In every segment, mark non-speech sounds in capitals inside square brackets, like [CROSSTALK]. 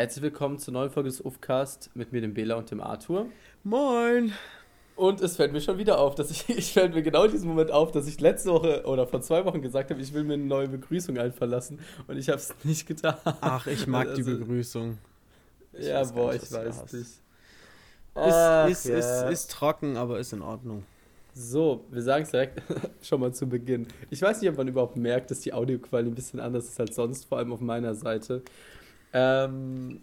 Herzlich willkommen zur neuen Folge des Ufcast mit mir, dem Bela und dem Arthur. Moin! Und es fällt mir schon wieder auf, dass ich, [LAUGHS] ich fällt mir genau in diesem Moment auf, dass ich letzte Woche oder vor zwei Wochen gesagt habe, ich will mir eine neue Begrüßung einfallen lassen und ich habe es [LAUGHS] nicht getan. Ach, ich mag also, die Begrüßung. Ich ja, boah, nicht, ich weiß nicht. Ach, ist, ist, ja. ist, ist trocken, aber ist in Ordnung. So, wir sagen es direkt [LAUGHS] schon mal zu Beginn. Ich weiß nicht, ob man überhaupt merkt, dass die Audioqualität ein bisschen anders ist als sonst, vor allem auf meiner Seite. Ähm,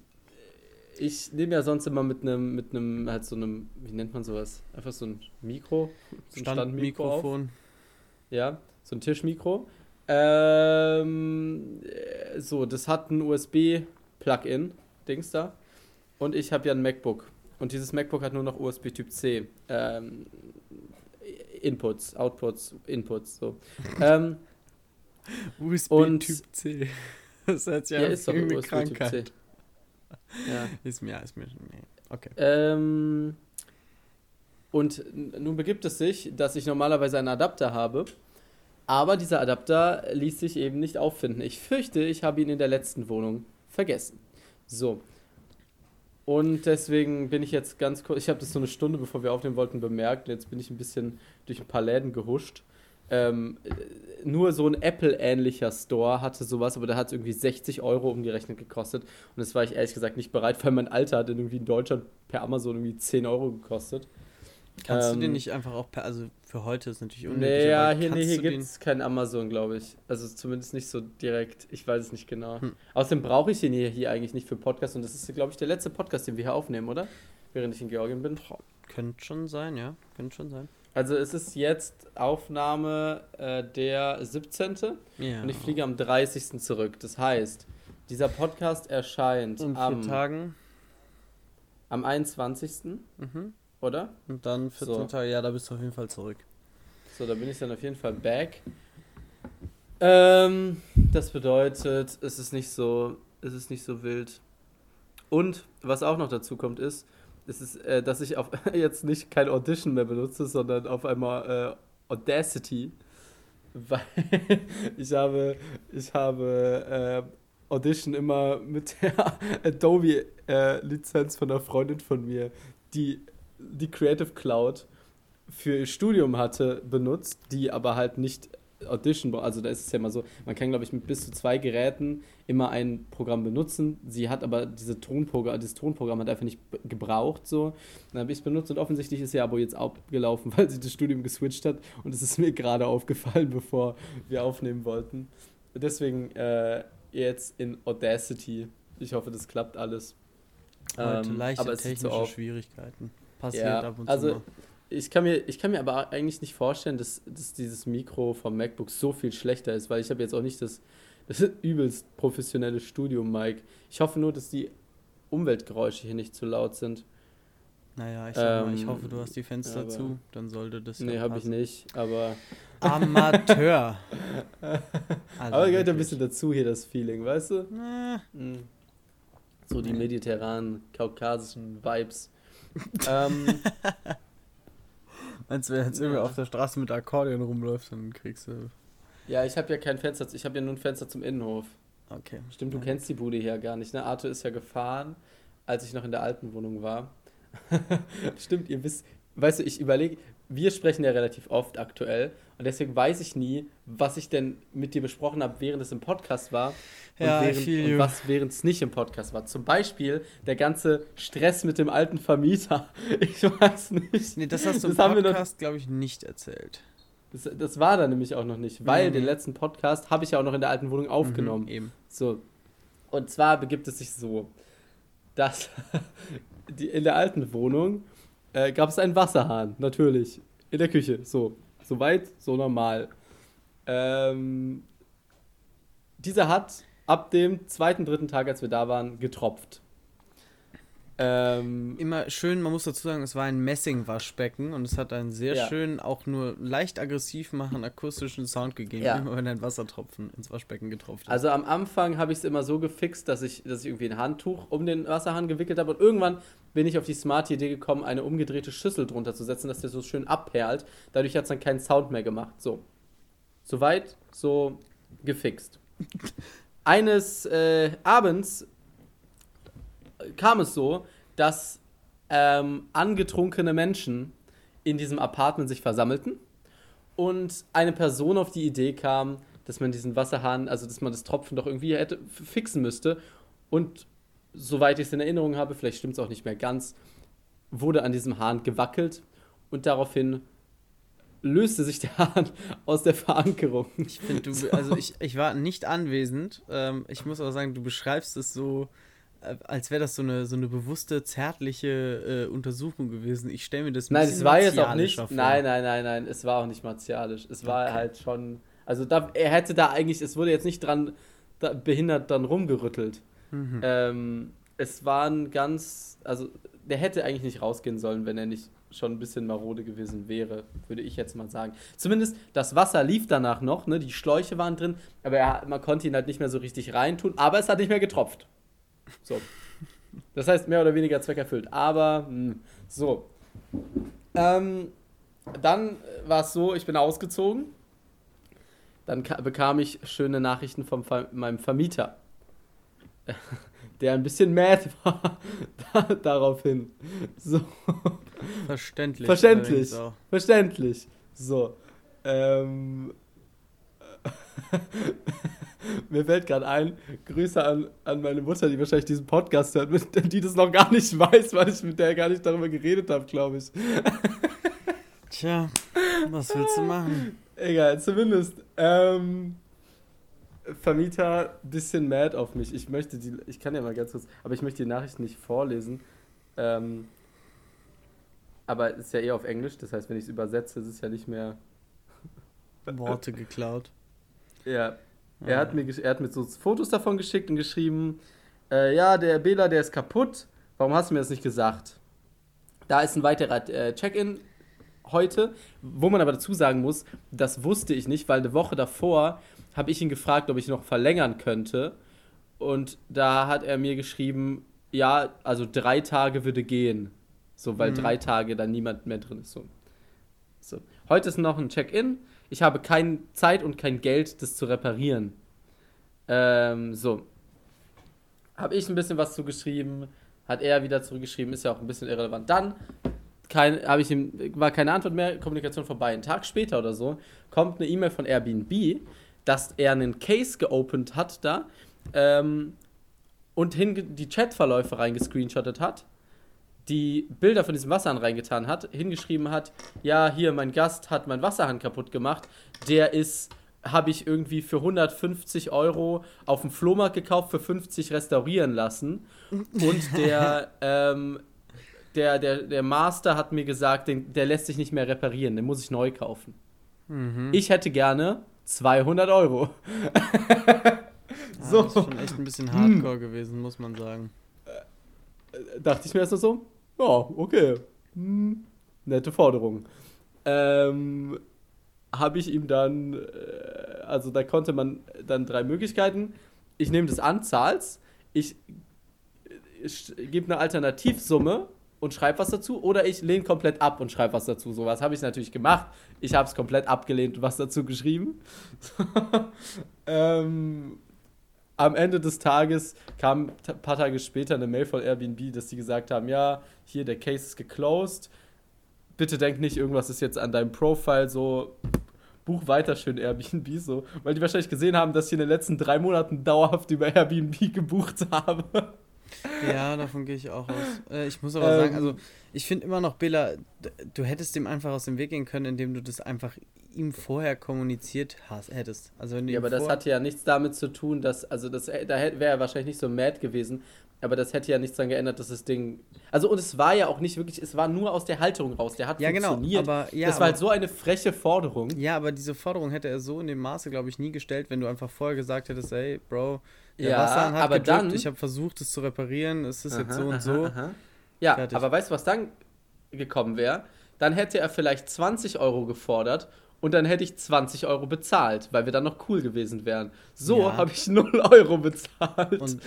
ich nehme ja sonst immer mit einem, mit einem, halt so einem, wie nennt man sowas? Einfach so ein Mikro. So ein Standmikrofon. Ja, so ein Tischmikro. Ähm, so, das hat ein USB-Plugin, Dings da. Und ich habe ja ein MacBook. Und dieses MacBook hat nur noch USB Typ C. Ähm, Inputs, Outputs, Inputs, so. [LAUGHS] ähm, USB und, Typ C. Das hört sich ja, ist doch irgendwie Krankheit. Ja. Ist mir, ist mir, nee. Okay. Ähm, und nun begibt es sich, dass ich normalerweise einen Adapter habe, aber dieser Adapter ließ sich eben nicht auffinden. Ich fürchte, ich habe ihn in der letzten Wohnung vergessen. So. Und deswegen bin ich jetzt ganz kurz, ich habe das so eine Stunde, bevor wir aufnehmen wollten, bemerkt. Jetzt bin ich ein bisschen durch ein paar Läden gehuscht ähm, nur so ein Apple-ähnlicher Store hatte sowas, aber der hat irgendwie 60 Euro umgerechnet gekostet. Und das war ich ehrlich gesagt nicht bereit, weil mein Alter hat irgendwie in Deutschland per Amazon irgendwie 10 Euro gekostet. Kannst ähm, du den nicht einfach auch per, also für heute ist natürlich unnötig. Nee, ja, hier, nee, hier gibt es kein Amazon, glaube ich. Also zumindest nicht so direkt. Ich weiß es nicht genau. Hm. Außerdem brauche ich den hier, hier eigentlich nicht für Podcast und das ist, glaube ich, der letzte Podcast, den wir hier aufnehmen, oder? Während ich in Georgien bin. Könnte schon sein, ja. Könnte schon sein. Also es ist jetzt Aufnahme äh, der 17. Ja. Und ich fliege am 30. zurück. Das heißt, dieser Podcast erscheint In vier am, Tagen. am 21. Mhm. Oder? Und dann 14 so. Tage, ja, da bist du auf jeden Fall zurück. So, da bin ich dann auf jeden Fall back. Ähm, das bedeutet, es ist nicht so, es ist nicht so wild. Und was auch noch dazu kommt, ist, es ist, äh, dass ich auf, [LAUGHS] jetzt nicht kein Audition mehr benutze, sondern auf einmal äh, Audacity, [LAUGHS] weil ich habe, ich habe äh, Audition immer mit der [LAUGHS] Adobe-Lizenz äh, von einer Freundin von mir, die die Creative Cloud für ihr Studium hatte, benutzt, die aber halt nicht Audition, also da ist es ja immer so, man kann, glaube ich, mit bis zu zwei Geräten immer ein Programm benutzen. Sie hat aber diese Tonprogramm, dieses Tonprogramm hat einfach nicht gebraucht, so. Dann habe ich es benutzt und offensichtlich ist ihr Abo jetzt abgelaufen, [LAUGHS] weil sie das Studium geswitcht hat und es ist mir gerade aufgefallen, [LAUGHS] bevor wir aufnehmen wollten. Deswegen äh, jetzt in Audacity. Ich hoffe, das klappt alles. Heute ähm, leichte technische Schwierigkeiten. Passiert ja, ab und zu. Also, mal ich kann mir, ich kann mir aber eigentlich nicht vorstellen, dass, dass dieses Mikro vom MacBook so viel schlechter ist, weil ich habe jetzt auch nicht das, das [LAUGHS] übelst professionelle Studio-Mic. Ich hoffe nur, dass die Umweltgeräusche hier nicht zu laut sind. Naja, ich, ähm, mal, ich ähm, hoffe, du hast die Fenster aber, zu, dann sollte das ja Nee, habe ich nicht, aber... Amateur! [LAUGHS] also aber gehört ein bisschen dazu hier, das Feeling, weißt du? Äh. So die mediterranen, kaukasischen Vibes. [LAUGHS] ähm, Meinst du, wenn jetzt irgendwie auf der Straße mit Akkordeon rumläuft, dann kriegst du. Ja, ich habe ja kein Fenster, ich habe ja nur ein Fenster zum Innenhof. Okay. Stimmt, du ja. kennst die Bude hier gar nicht, ne? Arthur ist ja gefahren, als ich noch in der alten Wohnung war. [LAUGHS] Stimmt, ihr wisst, weißt du, ich überlege, wir sprechen ja relativ oft aktuell und deswegen weiß ich nie, was ich denn mit dir besprochen habe, während es im Podcast war und, ja, während, und was während es nicht im Podcast war. Zum Beispiel der ganze Stress mit dem alten Vermieter. [LAUGHS] Ich weiß nicht. Nee, das hast du das im Podcast, glaube ich, nicht erzählt. Das, das war da nämlich auch noch nicht, weil mhm. den letzten Podcast habe ich ja auch noch in der alten Wohnung aufgenommen. Mhm, eben. So. Und zwar begibt es sich so, dass [LAUGHS] die, in der alten Wohnung äh, gab es einen Wasserhahn, natürlich. In der Küche, so. So weit, so normal. Ähm, dieser hat ab dem zweiten, dritten Tag, als wir da waren, getropft. Ähm, Immer schön, man muss dazu sagen, es war ein Messingwaschbecken und es hat einen sehr ja. schönen, auch nur leicht aggressiv machen akustischen Sound gegeben, ja. wenn ein Wassertropfen ins Waschbecken getropft ist. Also am Anfang habe ich es immer so gefixt, dass ich, dass ich irgendwie ein Handtuch um den Wasserhahn gewickelt habe und irgendwann bin ich auf die smarte Idee gekommen, eine umgedrehte Schüssel drunter zu setzen, dass der so schön abperlt. Dadurch hat es dann keinen Sound mehr gemacht. So. Soweit, so gefixt. [LAUGHS] Eines äh, Abends kam es so, dass ähm, angetrunkene Menschen in diesem Apartment sich versammelten und eine Person auf die Idee kam, dass man diesen Wasserhahn, also dass man das Tropfen doch irgendwie hätte fixen müsste. Und soweit ich es in Erinnerung habe, vielleicht stimmt es auch nicht mehr ganz, wurde an diesem Hahn gewackelt und daraufhin löste sich der [LAUGHS] Hahn aus der Verankerung. Ich finde, du, so. also ich, ich war nicht anwesend. Ähm, ich muss aber sagen, du beschreibst es so, als wäre das so eine, so eine bewusste, zärtliche äh, Untersuchung gewesen. Ich stelle mir das ein Nein, es war jetzt auch nicht. Vor. Nein, nein, nein, nein, es war auch nicht martialisch. Es war okay. halt schon. Also da, er hätte da eigentlich, es wurde jetzt nicht dran da, behindert dann rumgerüttelt. Mhm. Ähm, es waren ganz, also der hätte eigentlich nicht rausgehen sollen, wenn er nicht schon ein bisschen marode gewesen wäre, würde ich jetzt mal sagen. Zumindest das Wasser lief danach noch, ne? die Schläuche waren drin, aber er, man konnte ihn halt nicht mehr so richtig reintun, aber es hat nicht mehr getropft. So. Das heißt, mehr oder weniger Zweck erfüllt. Aber, mh, hm, so. Ähm, dann war es so, ich bin ausgezogen. Dann bekam ich schöne Nachrichten von meinem Vermieter [LAUGHS] der ein bisschen mad [LAUGHS] war daraufhin. So. Verständlich. Verständlich. Verständlich. So. Ähm. [LAUGHS] [LAUGHS] Mir fällt gerade ein, Grüße an, an meine Mutter, die wahrscheinlich diesen Podcast hört, mit, die das noch gar nicht weiß, weil ich mit der gar nicht darüber geredet habe, glaube ich. [LAUGHS] Tja, was willst du machen? Egal, zumindest. Ähm, Vermieter bisschen mad auf mich. Ich möchte die, ich kann ja mal ganz kurz, aber ich möchte die Nachricht nicht vorlesen. Ähm, aber es ist ja eh auf Englisch, das heißt, wenn ich es übersetze, ist es ja nicht mehr. Worte geklaut. [LAUGHS] Ja. Er, ah. hat mir, er hat mir so Fotos davon geschickt und geschrieben: äh, Ja, der Bela, der ist kaputt. Warum hast du mir das nicht gesagt? Da ist ein weiterer äh, Check-in heute, wo man aber dazu sagen muss, das wusste ich nicht, weil eine Woche davor habe ich ihn gefragt, ob ich noch verlängern könnte. Und da hat er mir geschrieben, ja, also drei Tage würde gehen. So, weil mhm. drei Tage dann niemand mehr drin ist. So. so. Heute ist noch ein Check-in. Ich habe keine Zeit und kein Geld, das zu reparieren. Ähm, so. Habe ich ein bisschen was zugeschrieben, hat er wieder zurückgeschrieben, ist ja auch ein bisschen irrelevant. Dann kein, ich ihm, war keine Antwort mehr, Kommunikation vorbei. Einen Tag später oder so kommt eine E-Mail von Airbnb, dass er einen Case geopend hat da ähm, und hin, die Chatverläufe reingescreenshottet hat, die Bilder von diesem Wasserhahn reingetan hat, hingeschrieben hat, ja, hier, mein Gast hat mein Wasserhahn kaputt gemacht, der ist, habe ich irgendwie für 150 Euro auf dem Flohmarkt gekauft, für 50 restaurieren lassen und der, [LAUGHS] ähm, der, der, der Master hat mir gesagt, den, der lässt sich nicht mehr reparieren, den muss ich neu kaufen. Mhm. Ich hätte gerne 200 Euro. [LAUGHS] so. das ist schon echt ein bisschen hardcore hm. gewesen, muss man sagen. Äh, dachte ich mir erst so, ja, okay. Hm. Nette Forderung. Ähm, habe ich ihm dann, äh, also da konnte man dann drei Möglichkeiten. Ich nehme das an, zahl's. Ich, ich gebe eine Alternativsumme und schreibe was dazu oder ich lehne komplett ab und schreibe was dazu. So was habe ich natürlich gemacht. Ich habe es komplett abgelehnt und was dazu geschrieben. [LAUGHS] ähm, am Ende des Tages kam ein paar Tage später eine Mail von Airbnb, dass sie gesagt haben, ja, hier der Case ist geclosed. Bitte denk nicht, irgendwas ist jetzt an deinem Profile so. Buch weiter schön Airbnb so, weil die wahrscheinlich gesehen haben, dass ich in den letzten drei Monaten dauerhaft über Airbnb gebucht habe. Ja, davon gehe ich auch aus. Äh, ich muss aber ähm, sagen, also ich finde immer noch, Bela, du hättest dem einfach aus dem Weg gehen können, indem du das einfach ihm vorher kommuniziert hast, hättest. Also wenn du ja, aber das hat ja nichts damit zu tun, dass, also das, da wäre er wahrscheinlich nicht so mad gewesen, aber das hätte ja nichts daran geändert, dass das Ding. Also und es war ja auch nicht wirklich, es war nur aus der Halterung raus. Der hat ja, genau, funktioniert. Genau, aber, ja, das war halt so eine freche Forderung. Ja, aber diese Forderung hätte er so in dem Maße, glaube ich, nie gestellt, wenn du einfach vorher gesagt hättest, ey, Bro, der ja, Wasserhahn aber gedrückt, dann, ich habe versucht, es zu reparieren, es ist aha, jetzt so und aha, so. Aha. Ja, Fertig. aber weißt du, was dann gekommen wäre? Dann hätte er vielleicht 20 Euro gefordert und dann hätte ich 20 Euro bezahlt, weil wir dann noch cool gewesen wären. So ja. habe ich 0 [LAUGHS] Euro bezahlt. Und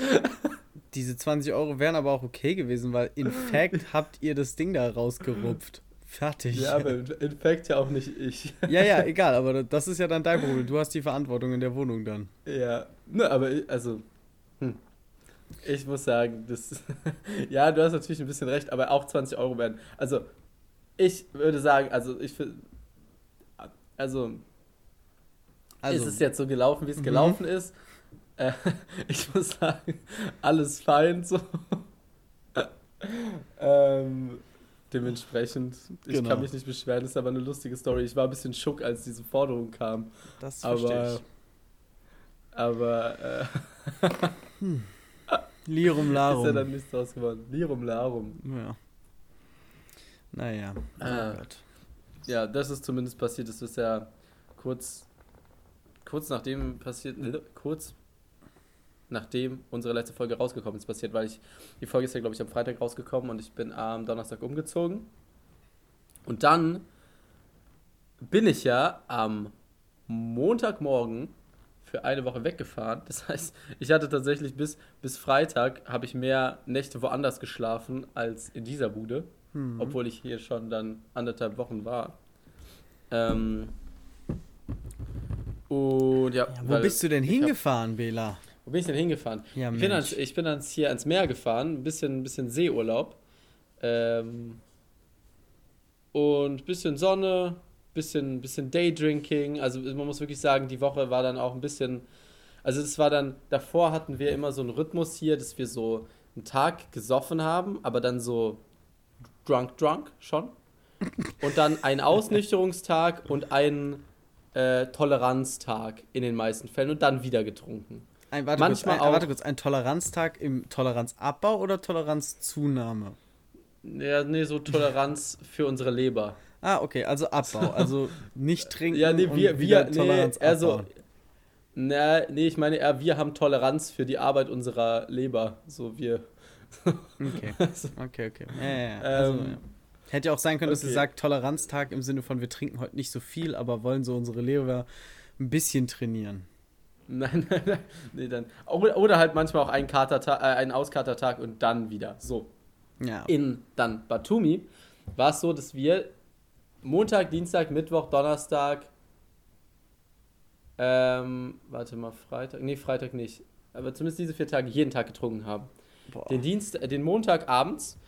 diese 20 Euro wären aber auch okay gewesen, weil in [LAUGHS] fact habt ihr das Ding da rausgerupft. Fertig. Ja, aber in fact ja auch nicht ich. Ja, ja, [LAUGHS] egal, aber das ist ja dann dein Problem. Du hast die Verantwortung in der Wohnung dann. Ja, ne, aber ich, also, hm. ich muss sagen, das. [LAUGHS] ja, du hast natürlich ein bisschen recht, aber auch 20 Euro werden. Also, ich würde sagen, also ich finde. Also, also, ist es jetzt so gelaufen, wie es mhm. gelaufen ist. Äh, [LAUGHS] ich muss sagen, alles fein so. ähm, dementsprechend, ich genau. kann mich nicht beschweren, das ist aber eine lustige Story. Ich war ein bisschen schock, als diese Forderung kam. Das verstehe ich. Aber, äh, hm. [LAUGHS] Lirum Larum. Ist ja dann nichts draus geworden. Lirum Larum. Ja. Naja. Oh äh, ja, das ist zumindest passiert. Das ist ja kurz, kurz nachdem passiert, kurz nachdem unsere letzte Folge rausgekommen ist, passiert, weil ich, die Folge ist ja, glaube ich, am Freitag rausgekommen und ich bin am Donnerstag umgezogen. Und dann bin ich ja am Montagmorgen für eine Woche weggefahren. Das heißt, ich hatte tatsächlich bis, bis Freitag habe ich mehr Nächte woanders geschlafen als in dieser Bude, mhm. obwohl ich hier schon dann anderthalb Wochen war. Ähm, und ja, ja wo bist du denn hingefahren, hab, Bela? Wo bin ich denn hingefahren? Ja, ich, bin ans, ich bin ans, hier ans Meer gefahren, ein bisschen, ein bisschen Seeurlaub. Ähm, und ein bisschen Sonne, bisschen, bisschen Daydrinking. Also man muss wirklich sagen, die Woche war dann auch ein bisschen. Also es war dann, davor hatten wir immer so einen Rhythmus hier, dass wir so einen Tag gesoffen haben, aber dann so drunk, drunk schon. Und dann einen Ausnüchterungstag und einen äh, Toleranztag in den meisten Fällen und dann wieder getrunken. Ein, warte, Manchmal kurz, ein, auch, warte kurz, ein Toleranztag im Toleranzabbau oder Toleranzzunahme? Ja, nee, so Toleranz für unsere Leber. Ah, okay, also Abbau, also nicht [LAUGHS] trinken. ja, nee, wir, wir, nee, also, na, nee, ich meine eher, wir haben Toleranz für die Arbeit unserer Leber, so wir. okay, [LAUGHS] also, okay, okay. Ja, ja, ja. Also, ähm, ja. Hätte ja auch sein können, dass okay. sie sagt Toleranztag im Sinne von, wir trinken heute nicht so viel, aber wollen so unsere Leber ein bisschen trainieren. Nein, [LAUGHS] nein, nein. Nee, dann. Oder halt manchmal auch einen, Katertag, äh, einen Auskatertag und dann wieder. So. Ja. In dann Batumi war es so, dass wir Montag, Dienstag, Mittwoch, Donnerstag, ähm, warte mal, Freitag, nee, Freitag nicht, aber zumindest diese vier Tage jeden Tag getrunken haben. Boah. Den, Dienst, den Montag abends,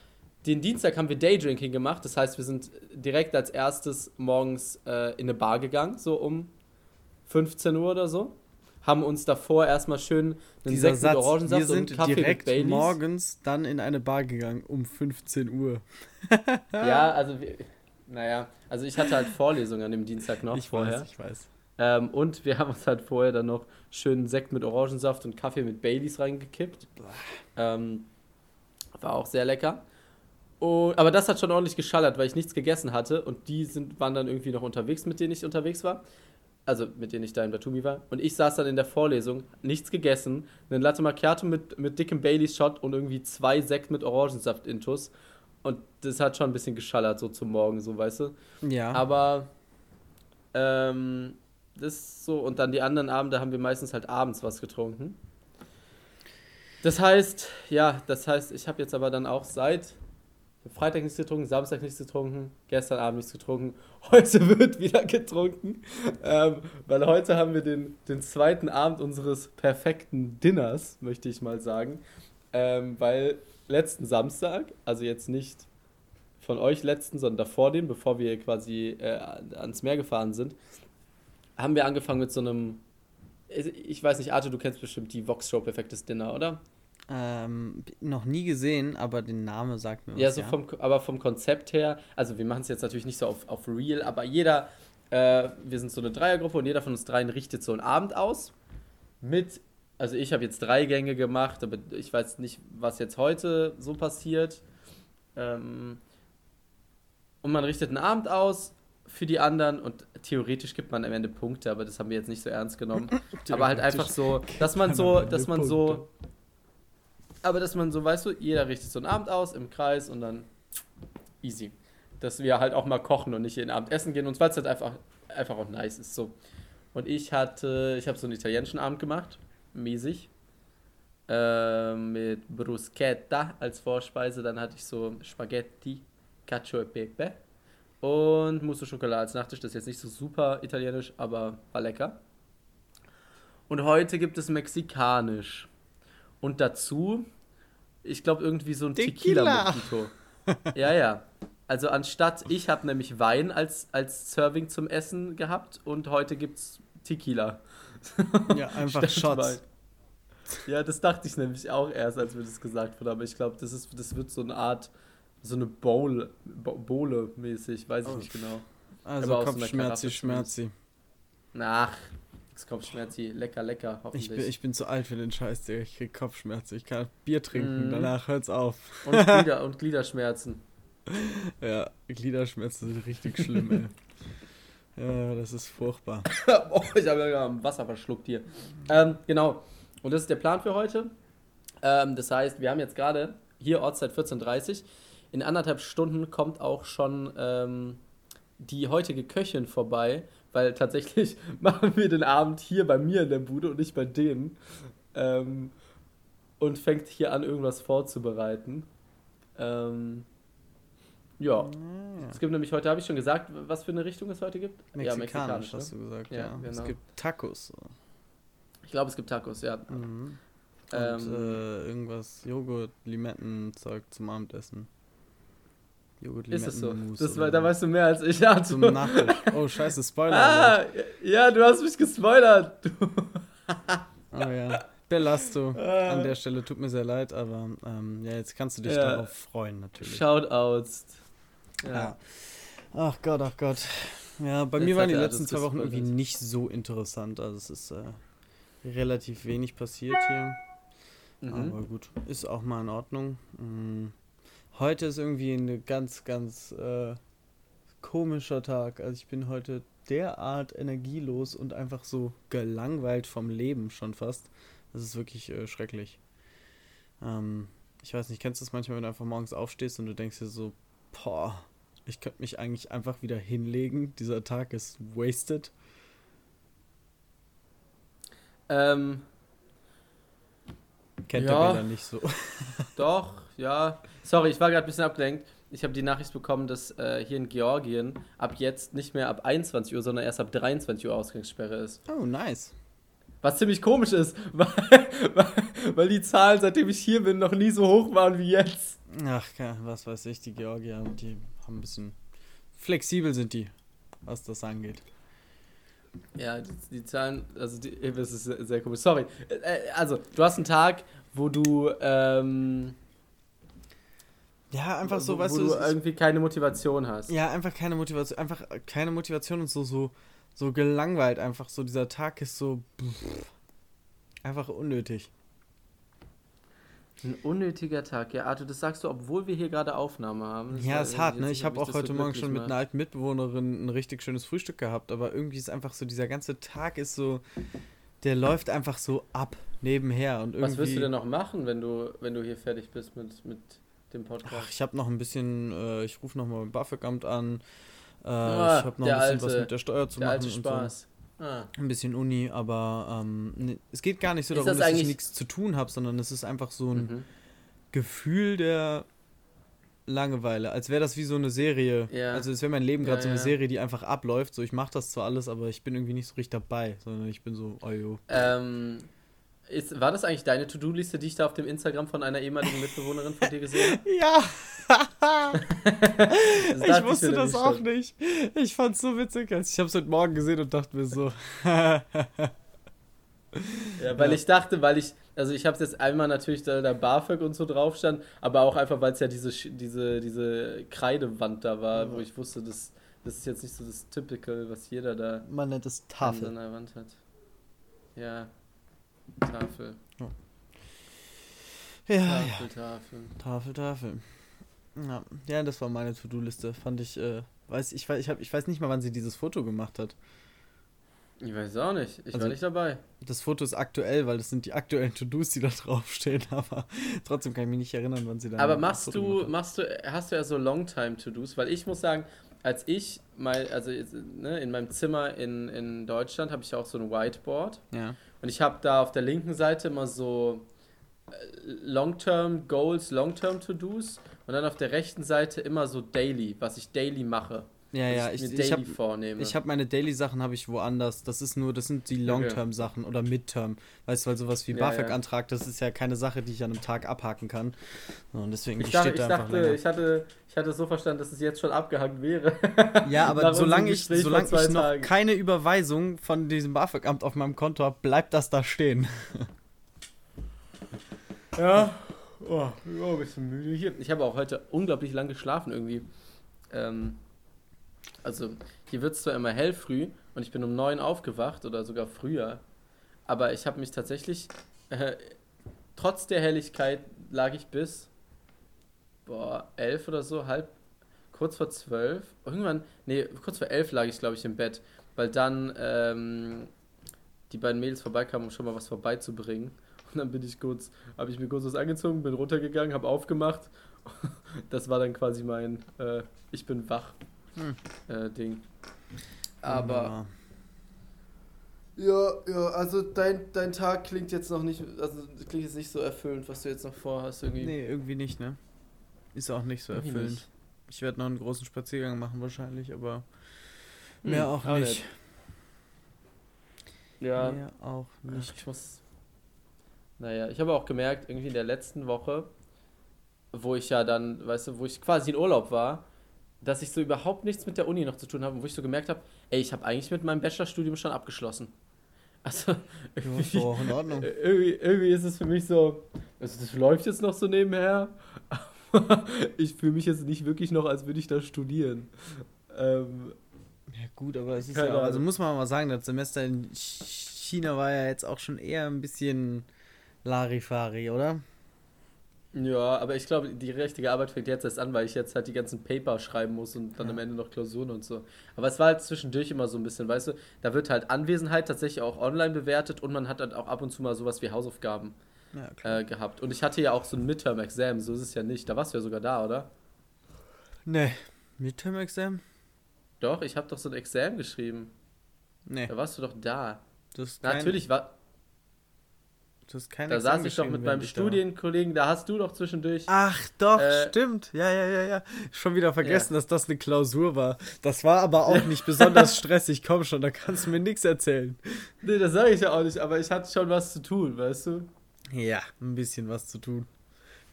den Dienstag haben wir Daydrinking gemacht, das heißt, wir sind direkt als erstes morgens äh, in eine Bar gegangen, so um 15 Uhr oder so. Haben uns davor erstmal schön einen Sekt mit Orangensaft wir sind und Kaffee direkt mit morgens dann in eine Bar gegangen um 15 Uhr. [LAUGHS] ja, also naja, also ich hatte halt Vorlesungen an dem Dienstag noch ich vorher. Weiß, ich weiß. Ähm, und wir haben uns halt vorher dann noch schön Sekt mit Orangensaft und Kaffee mit Baileys reingekippt. Ähm, war auch sehr lecker. Und, aber das hat schon ordentlich geschallert, weil ich nichts gegessen hatte und die sind, waren dann irgendwie noch unterwegs, mit denen ich unterwegs war. Also mit denen ich da in Batumi war. Und ich saß dann in der Vorlesung, nichts gegessen, einen Latte Macchiato mit, mit dickem Baileys Shot und irgendwie zwei Sekt mit Orangensaft intus und das hat schon ein bisschen geschallert, so zum Morgen, so, weißt du? Ja. Aber, ähm, das ist so, und dann die anderen Abende haben wir meistens halt abends was getrunken. Das heißt, ja, das heißt, ich habe jetzt aber dann auch seit Freitag nichts getrunken, Samstag nichts getrunken, gestern Abend nichts getrunken, [LAUGHS] heute wird wieder getrunken, ähm, weil heute haben wir den, den zweiten Abend unseres perfekten Dinners, möchte ich mal sagen, ähm, weil letzten Samstag, also jetzt nicht von euch letzten, sondern davor dem, bevor wir quasi äh, ans Meer gefahren sind, haben wir angefangen mit so einem, ich weiß nicht, Arthur, du kennst bestimmt die Vox Show Perfektes Dinner, oder? Ähm, noch nie gesehen, aber den Namen sagt mir was. Ja, so ja. Vom, aber vom Konzept her, also wir machen es jetzt natürlich nicht so auf, auf real, aber jeder, äh, wir sind so eine Dreiergruppe und jeder von uns dreien richtet so einen Abend aus mit also ich habe jetzt drei Gänge gemacht, aber ich weiß nicht, was jetzt heute so passiert. Ähm, und man richtet einen Abend aus für die anderen und theoretisch gibt man am Ende Punkte, aber das haben wir jetzt nicht so ernst genommen. [LAUGHS] aber halt einfach so, dass man so, dass man so, aber dass man so, weißt du, jeder richtet so einen Abend aus im Kreis und dann easy. Dass wir halt auch mal kochen und nicht jeden Abend essen gehen und weil es halt einfach, einfach auch nice ist so. Und ich hatte, ich habe so einen italienischen Abend gemacht mäßig. Äh, mit Bruschetta als Vorspeise. Dann hatte ich so Spaghetti, Cacio e Pepe und Mousse au Chocolat als Nachtisch. Das ist jetzt nicht so super italienisch, aber war lecker. Und heute gibt es mexikanisch. Und dazu, ich glaube, irgendwie so ein Tequila-Mojito. ja, ja. Also anstatt, ich habe nämlich Wein als, als Serving zum Essen gehabt und heute gibt es Tequila. [LAUGHS] Ja, einfach Shots. Ja, das dachte ich nämlich auch erst, als wir das gesagt haben. Aber ich glaube, das, das wird so eine Art, so eine Bowl, Bowle mäßig, weiß ich oh. nicht genau. Also Kopfschmerzi, so Schmerzi. Ach, es kommt Schmerzi, lecker, lecker, hoffentlich. Ich bin, ich bin zu alt für den Scheiß, Digga. Ich krieg Kopfschmerzen. Ich kann Bier trinken, mm. danach hört's auf. Und, [LAUGHS] Glieder, und Gliederschmerzen. Ja, Gliederschmerzen sind richtig schlimm, ey. Ja, das ist furchtbar. [LAUGHS] oh, ich habe ja Wasser verschluckt hier. Ähm, genau. Und das ist der Plan für heute. Ähm, das heißt, wir haben jetzt gerade hier Ortszeit 14.30 Uhr. In anderthalb Stunden kommt auch schon ähm, die heutige Köchin vorbei, weil tatsächlich [LAUGHS] machen wir den Abend hier bei mir in der Bude und nicht bei denen. Ähm, und fängt hier an, irgendwas vorzubereiten. Ähm, ja. Mm. Es gibt nämlich heute, habe ich schon gesagt, was für eine Richtung es heute gibt? Mexikanisch, ja, mexikanisch hast ne? du gesagt, ja. ja. Genau. Es gibt Tacos. Ich glaube, es gibt Tacos, ja. Mhm. Und ähm, äh, irgendwas Joghurt, Limetten, Zeug zum Abendessen. Joghurt, Ist es so? Das war, da weißt du mehr als ich. [LAUGHS] Arthur. Zum Nachtisch. Oh, scheiße, Spoiler. ah, ja, du hast mich gespoilert. oh [LAUGHS] ja. Belasto. An ah. der Stelle tut mir sehr leid, aber ähm, ja, jetzt kannst du dich ja. darauf freuen, natürlich. Shoutouts. Ja. ja. Ach Gott, ach Gott. Ja, bei jetzt mir waren die letzten zwei Wochen irgendwie nicht so interessant. Also es ist äh, relativ wenig passiert hier. Mhm. Aber gut, ist auch mal in Ordnung. Mhm. Heute ist irgendwie ein ganz, ganz äh, komischer Tag. Also ich bin heute derart energielos und einfach so gelangweilt vom Leben schon fast. Das ist wirklich äh, schrecklich. Ähm, ich weiß nicht, kennst du das manchmal, wenn du einfach morgens aufstehst und du denkst dir so, boah, ich könnte mich eigentlich einfach wieder hinlegen. Dieser Tag ist wasted. Ähm, Kennt ja, der nicht so. [LAUGHS] Doch, ja. Sorry, ich war gerade ein bisschen abgelenkt. Ich habe die Nachricht bekommen, dass äh, hier in Georgien ab jetzt nicht mehr ab 21 Uhr, sondern erst ab 23 Uhr Ausgangssperre ist. Oh, nice. Was ziemlich komisch ist, weil, [LAUGHS] weil, weil die Zahlen, seitdem ich hier bin, noch nie so hoch waren wie jetzt. Ach, was weiß ich, die Georgier, die haben ein bisschen flexibel sind die, was das angeht. Ja, die, die Zahlen, also die, [LAUGHS] das ist sehr, sehr komisch. Sorry. Äh, also, du hast einen Tag, wo du ähm, ja, einfach so, wo, weißt wo du, irgendwie keine Motivation hast. Ja, einfach keine Motivation, einfach keine Motivation und so so so gelangweilt einfach so dieser Tag ist so pff, einfach unnötig. Ein unnötiger Tag. Ja, Arthur, das sagst du, obwohl wir hier gerade Aufnahme haben. Das ja, ist hart, ne? Ich habe auch heute so Morgen schon mit einer alten Mitbewohnerin ein richtig schönes Frühstück gehabt, aber irgendwie ist einfach so, dieser ganze Tag ist so, der läuft einfach so ab nebenher. Und irgendwie, Was wirst du denn noch machen, wenn du, wenn du hier fertig bist mit, mit dem Podcast? Ach, ich habe noch ein bisschen, äh, ich rufe nochmal beim BAföG-Amt an. Äh, ah, ich habe noch ein bisschen alte, was mit der Steuer zu machen. und So. Ah. Ein bisschen Uni, aber ähm, ne, es geht gar nicht so ist darum, das dass ich nichts zu tun habe, sondern es ist einfach so ein mhm. Gefühl der Langeweile, als wäre das wie so eine Serie. Ja. Also es wäre mein Leben gerade ja, so eine ja. Serie, die einfach abläuft. So, ich mache das zwar alles, aber ich bin irgendwie nicht so richtig dabei, sondern ich bin so, oh jo. Ähm, ist, war das eigentlich deine To-Do-Liste, die ich da auf dem Instagram von einer ehemaligen Mitbewohnerin von dir gesehen habe? [LAUGHS] Ja! [LAUGHS] ich wusste das auch schon. nicht. Ich fand's so witzig. Ich habe es heute Morgen gesehen und dachte mir so. ja, weil ja. ich dachte, weil ich, also ich habe es jetzt einmal natürlich da der BAföG und so drauf stand, aber auch einfach, weil es ja diese, diese, diese Kreidewand da war, ja. wo ich wusste, das, das ist jetzt nicht so das Typical, was jeder da Man nennt es Tafel. an seiner Wand hat. Ja, Tafel. Ja, ja. Tafel, Tafel. Tafel, Tafel. Ja, ja das war meine To-Do-Liste. Fand ich, äh, weiß, ich, ich, hab, ich weiß nicht mal, wann sie dieses Foto gemacht hat. Ich weiß es auch nicht. Ich also, war nicht dabei. Das Foto ist aktuell, weil das sind die aktuellen To-Dos, die da [LAUGHS] draufstehen, aber trotzdem kann ich mich nicht erinnern, wann sie da. Aber machst du, machst du, hast du ja so Longtime-To-Dos, weil ich muss sagen, als ich mal, also ne, in meinem Zimmer in, in Deutschland habe ich auch so ein Whiteboard. Ja. Und ich habe da auf der linken Seite immer so äh, Long-Term Goals, Long-Term To-Dos und dann auf der rechten Seite immer so Daily, was ich daily mache. Ja, ja, ich, ich, ich habe ich habe meine Daily Sachen habe ich woanders. Das ist nur, das sind die Long-Term Sachen oder Mid-Term. Weißt du, weil sowas wie ja, BAföG-Antrag, das ist ja keine Sache, die ich an einem Tag abhaken kann. Und deswegen ich dachte, steht da ich dachte, länger. ich hatte ich hatte so verstanden, dass es jetzt schon abgehakt wäre. Ja, [LAUGHS] aber solange ich solange ich noch Tagen. keine Überweisung von diesem BAföG-Amt auf meinem Konto habe, bleibt das da stehen. [LAUGHS] Ja. Oh, oh, ein bisschen müde hier. Ich habe auch heute unglaublich lang geschlafen irgendwie. Ähm, also hier wird es zwar immer hell früh und ich bin um neun aufgewacht oder sogar früher, aber ich habe mich tatsächlich, äh, trotz der Helligkeit lag ich bis, boah, elf oder so, halb, kurz vor zwölf, irgendwann, nee, kurz vor elf lag ich, glaube ich, im Bett, weil dann ähm, die beiden Mädels vorbeikamen, um schon mal was vorbeizubringen. Und dann bin ich kurz, habe ich mir kurz was angezogen, bin runtergegangen, habe aufgemacht. [LAUGHS] Das war dann quasi mein äh, Ich bin wach hm. äh, Ding. Aber. Ja, ja, also dein, dein Tag klingt jetzt noch nicht, also klingt jetzt nicht so erfüllend, was du jetzt noch vorhast irgendwie. Nee, irgendwie nicht, ne? Ist auch nicht so irgendwie erfüllend. Nicht. Ich werde noch einen großen Spaziergang machen wahrscheinlich, aber hm, mehr hm, auch nicht. nicht. Ja. Mehr auch nicht. Ich muss. Naja, ich habe auch gemerkt, irgendwie in der letzten Woche, wo ich ja dann, weißt du, wo ich quasi in Urlaub war, dass ich so überhaupt nichts mit der Uni noch zu tun habe, wo ich so gemerkt habe, ey, ich habe eigentlich mit meinem Bachelorstudium schon abgeschlossen. [LAUGHS] Also, irgendwie, ja, in Ordnung. [LAUGHS] Irgendwie, irgendwie ist es für mich so, also das läuft jetzt noch so nebenher, aber [LAUGHS] ich fühle mich jetzt nicht wirklich noch, als würde ich da studieren. Ähm, ja gut, aber es ist ja auch, also muss man mal sagen, das Semester in China war ja jetzt auch schon eher ein bisschen Larifari, oder? Ja, aber ich glaube, die richtige Arbeit fängt jetzt erst an, weil ich jetzt halt die ganzen Paper schreiben muss und dann ja. am Ende noch Klausuren und so. Aber es war halt zwischendurch immer so ein bisschen, weißt du, da wird halt Anwesenheit tatsächlich auch online bewertet und man hat halt auch ab und zu mal sowas wie Hausaufgaben ja, äh, gehabt. Und ich hatte ja auch so ein Midterm-Exam, so ist es ja nicht. Da warst du ja sogar da, oder? Nee, Midterm-Exam? Doch, ich habe doch so ein Exam geschrieben. Nee. Da warst du doch da. Natürlich war Da saß ich doch mit meinem Studienkollegen, da hast du doch zwischendurch. Ach doch, äh, stimmt. Ja, ja, ja, ja. Schon wieder vergessen, ja. dass das eine Klausur war. Das war aber auch nicht besonders [LAUGHS] stressig. Komm schon, da kannst du mir nichts erzählen. Nee, das sage ich ja auch nicht, aber ich hatte schon was zu tun, weißt du? Ja, ein bisschen was zu tun.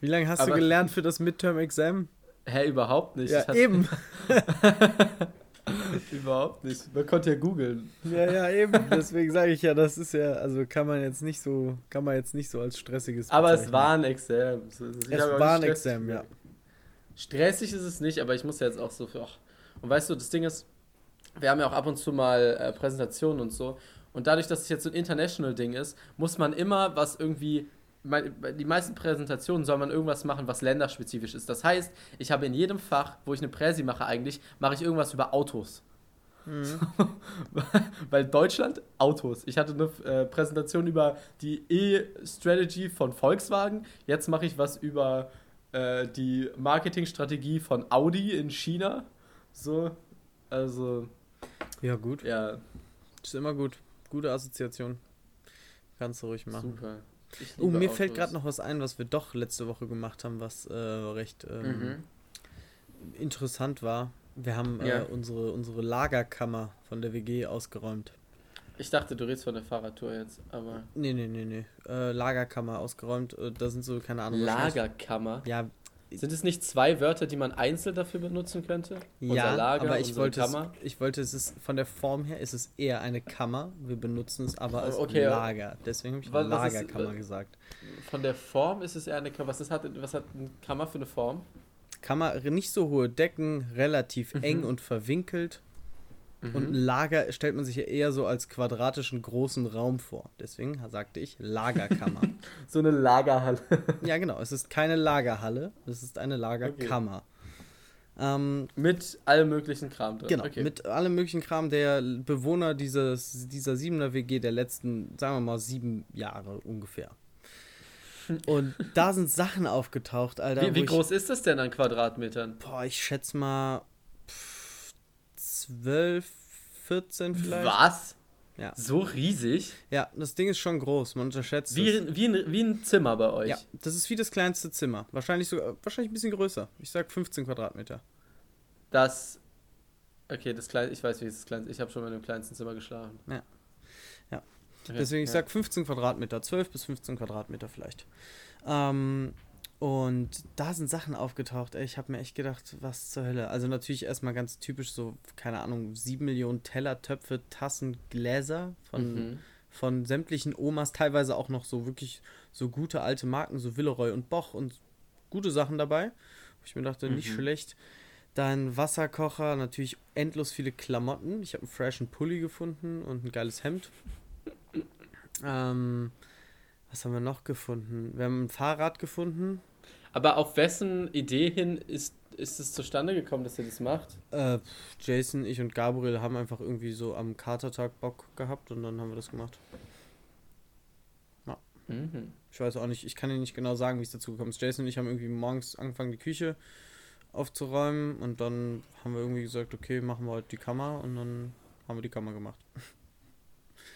Wie lange hast aber du gelernt für das Midterm-Exam? Hä, überhaupt nicht. Ja, eben. [LAUGHS] [LAUGHS] [LAUGHS] Überhaupt nicht. Man konnte ja googeln. Ja, ja, eben. Deswegen sage ich ja, das ist ja, also kann man jetzt nicht so, kann man jetzt nicht so als stressiges. bezeichnen. Aber es war ein Exam. es war ein Exam, ja. Stressig ist es nicht, aber ich muss ja jetzt auch so für. Und weißt du, das Ding ist, wir haben ja auch ab und zu mal äh, Präsentationen und so. Und dadurch, dass es jetzt so ein International-Ding ist, muss man immer was irgendwie die meisten Präsentationen soll man irgendwas machen, was länderspezifisch ist. Das heißt, ich habe in jedem Fach, wo ich eine Präsi mache eigentlich, mache ich irgendwas über Autos. Mhm. [LAUGHS] Weil Deutschland, Autos. Ich hatte eine äh, Präsentation über die E-Strategy von Volkswagen. Jetzt mache ich was über äh, die Marketingstrategie von Audi in China. So, also. Ja, gut. Ja. Ist immer gut. Gute Assoziation. Kannst du ruhig machen. Super. Oh, mir Autos. fällt gerade noch was ein, was wir doch letzte Woche gemacht haben, was äh, recht ähm, mhm. interessant war. Wir haben äh, ja. äh, unsere, unsere Lagerkammer von der WG ausgeräumt. Ich dachte, du redest von der Fahrradtour jetzt, aber. Nee, nee, nee, nee. Äh, Lagerkammer ausgeräumt. Äh, da sind so, keine Ahnung. Lagerkammer? Ja, sind es nicht zwei Wörter, die man einzeln dafür benutzen könnte? Ja, Lager, aber ich wollte, es, ich wollte, es ist von der Form her ist es eher eine Kammer. Wir benutzen es aber als okay, Lager. Deswegen habe ich was, Lagerkammer was ist, gesagt. Von der Form ist es eher eine Kammer. Was, ist, hat, was hat eine Kammer für eine Form? Kammer, nicht so hohe Decken, relativ mhm. eng und verwinkelt. Mhm. Und ein Lager stellt man sich ja eher so als quadratischen großen Raum vor. Deswegen sagte ich Lagerkammer. [LAUGHS] so eine Lagerhalle. [LAUGHS] ja, genau. Es ist keine Lagerhalle, es ist eine Lagerkammer. Okay. Ähm, mit allem möglichen Kram drin. Genau, okay. mit allem möglichen Kram der Bewohner dieses, dieser 7er WG der letzten, sagen wir mal, sieben Jahre ungefähr. Und [LAUGHS] da sind Sachen aufgetaucht, Alter. Wie, wie groß ich, ist das denn an Quadratmetern? Boah, ich schätze mal 12, 14 vielleicht. Was? Ja. So riesig? Ja, das Ding ist schon groß, man unterschätzt wie, es. Wie ein, wie ein Zimmer bei euch? Ja, das ist wie das kleinste Zimmer. Wahrscheinlich sogar, wahrscheinlich ein bisschen größer. Ich sag 15 Quadratmeter. Das Okay, das kleine, ich weiß, wie es das kleinste. Ich habe schon mal in dem kleinsten Zimmer geschlafen. Ja. Ja. Okay, Deswegen, ich ja. sag 15 Quadratmeter, 12 bis 15 Quadratmeter vielleicht. Ähm, und da sind Sachen aufgetaucht. Ey, ich habe mir echt gedacht, was zur Hölle. Also natürlich erstmal ganz typisch so, keine Ahnung, 7 Millionen Teller, Töpfe, Tassen, Gläser von, mhm. von sämtlichen Omas, teilweise auch noch so wirklich so gute alte Marken, so Villeroy und Boch und gute Sachen dabei. Wo ich mir dachte, mhm. nicht schlecht. Dann Wasserkocher, natürlich endlos viele Klamotten. Ich habe einen freshen Pulli gefunden und ein geiles Hemd. [LAUGHS] Ähm, was haben wir noch gefunden? Wir haben ein Fahrrad gefunden. Aber auf wessen Idee hin ist, ist es zustande gekommen, dass ihr das macht? Äh, Jason, ich und Gabriel haben einfach irgendwie so am Katertag Bock gehabt und dann haben wir das gemacht. Ja. Mhm. Ich weiß auch nicht, ich kann dir nicht genau sagen, wie es dazu gekommen ist. Jason und ich haben irgendwie morgens angefangen, die Küche aufzuräumen und dann haben wir irgendwie gesagt, okay, machen wir heute die Kammer und dann haben wir die Kammer gemacht.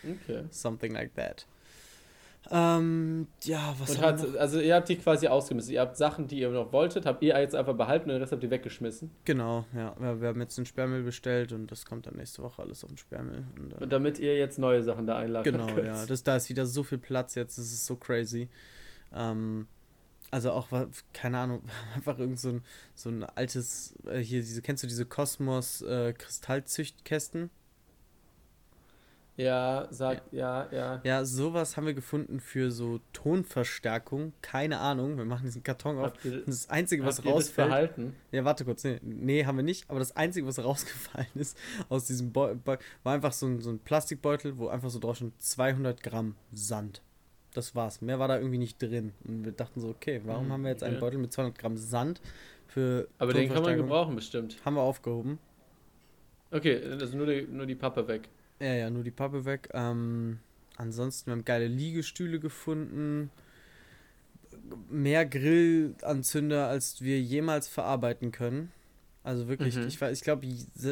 Okay. Something like that. Ähm, ja, was hat, Also ihr habt die quasi ausgemistet. Ihr habt Sachen, die ihr noch wolltet, habt ihr jetzt einfach behalten und den Rest habt ihr weggeschmissen. Genau, ja. Wir, wir haben jetzt einen Sperrmüll bestellt und das kommt dann nächste Woche alles auf den Sperrmüll. Und, äh, und damit ihr jetzt neue Sachen da einladen Genau, könnt. ja. Das, da ist wieder so viel Platz jetzt, das ist so crazy. Ähm, also auch, keine Ahnung, [LAUGHS] einfach irgend so ein, so ein altes, äh, hier, diese, kennst du diese Kosmos äh? Ja, sag, ja. ja, ja. Ja, sowas haben wir gefunden für so Tonverstärkung. Keine Ahnung. Wir machen diesen Karton auf. Ihr, das Einzige, was rausfällt. Verhalten? Ja, warte kurz. Nee, nee, haben wir nicht. Aber das Einzige, was [LAUGHS] rausgefallen ist aus diesem Beutel, war einfach so ein, so ein Plastikbeutel, wo einfach so drauf schon 200 Gramm Sand. Das war's. Mehr war da irgendwie nicht drin. Und wir dachten so, okay, warum mhm, haben wir jetzt einen Beutel mit 200 Gramm Sand für. Aber den kann man gebrauchen, bestimmt. Haben wir aufgehoben. Okay, also nur die, nur die Pappe weg. Ja, ja, nur die Pappe weg. Ähm, ansonsten, wir haben geile Liegestühle gefunden. Mehr Grillanzünder, als wir jemals verarbeiten können. Also wirklich, mhm. ich, ich glaube,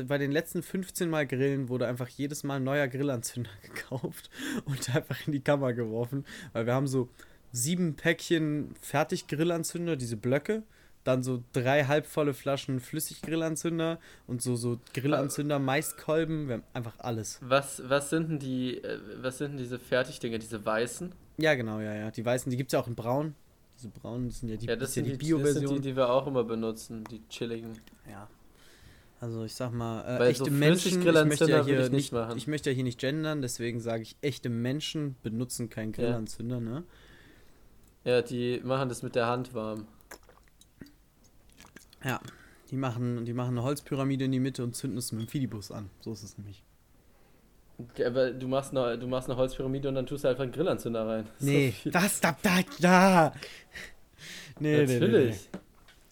bei den letzten 15 Mal Grillen wurde einfach jedes Mal ein neuer Grillanzünder [LAUGHS] gekauft und einfach in die Kammer geworfen. Weil wir haben so sieben Päckchen Fertig-Grillanzünder, diese Blöcke dann so drei halbvolle Flaschen Flüssiggrillanzünder und so, so Grillanzünder, Maiskolben, wir haben einfach alles. Was, was sind denn die, äh, was sind denn diese Fertigdinger, diese weißen? Ja, genau, ja, ja. Die weißen, die gibt es ja auch in braun. Diese braunen, sind ja die, ja, das sind ja die, die Bio-Version. Das sind die, die wir auch immer benutzen, die chilligen. Ja. Also ich sag mal, äh, echte so Menschen, ich möchte ja hier nicht, nicht ich möchte ja hier nicht gendern, deswegen sage ich, echte Menschen benutzen keinen Grillanzünder, ja. ne? Ja, die machen das mit der Hand warm. Ja, die machen, die machen eine Holzpyramide in die Mitte und zünden es mit dem Fidibus an. So ist es nämlich. Ja, aber du machst, eine, du machst eine Holzpyramide und dann tust du einfach einen Grillanzünder rein. [LAUGHS] Nee, das, da, da, da. Nee, natürlich. Nee, nee.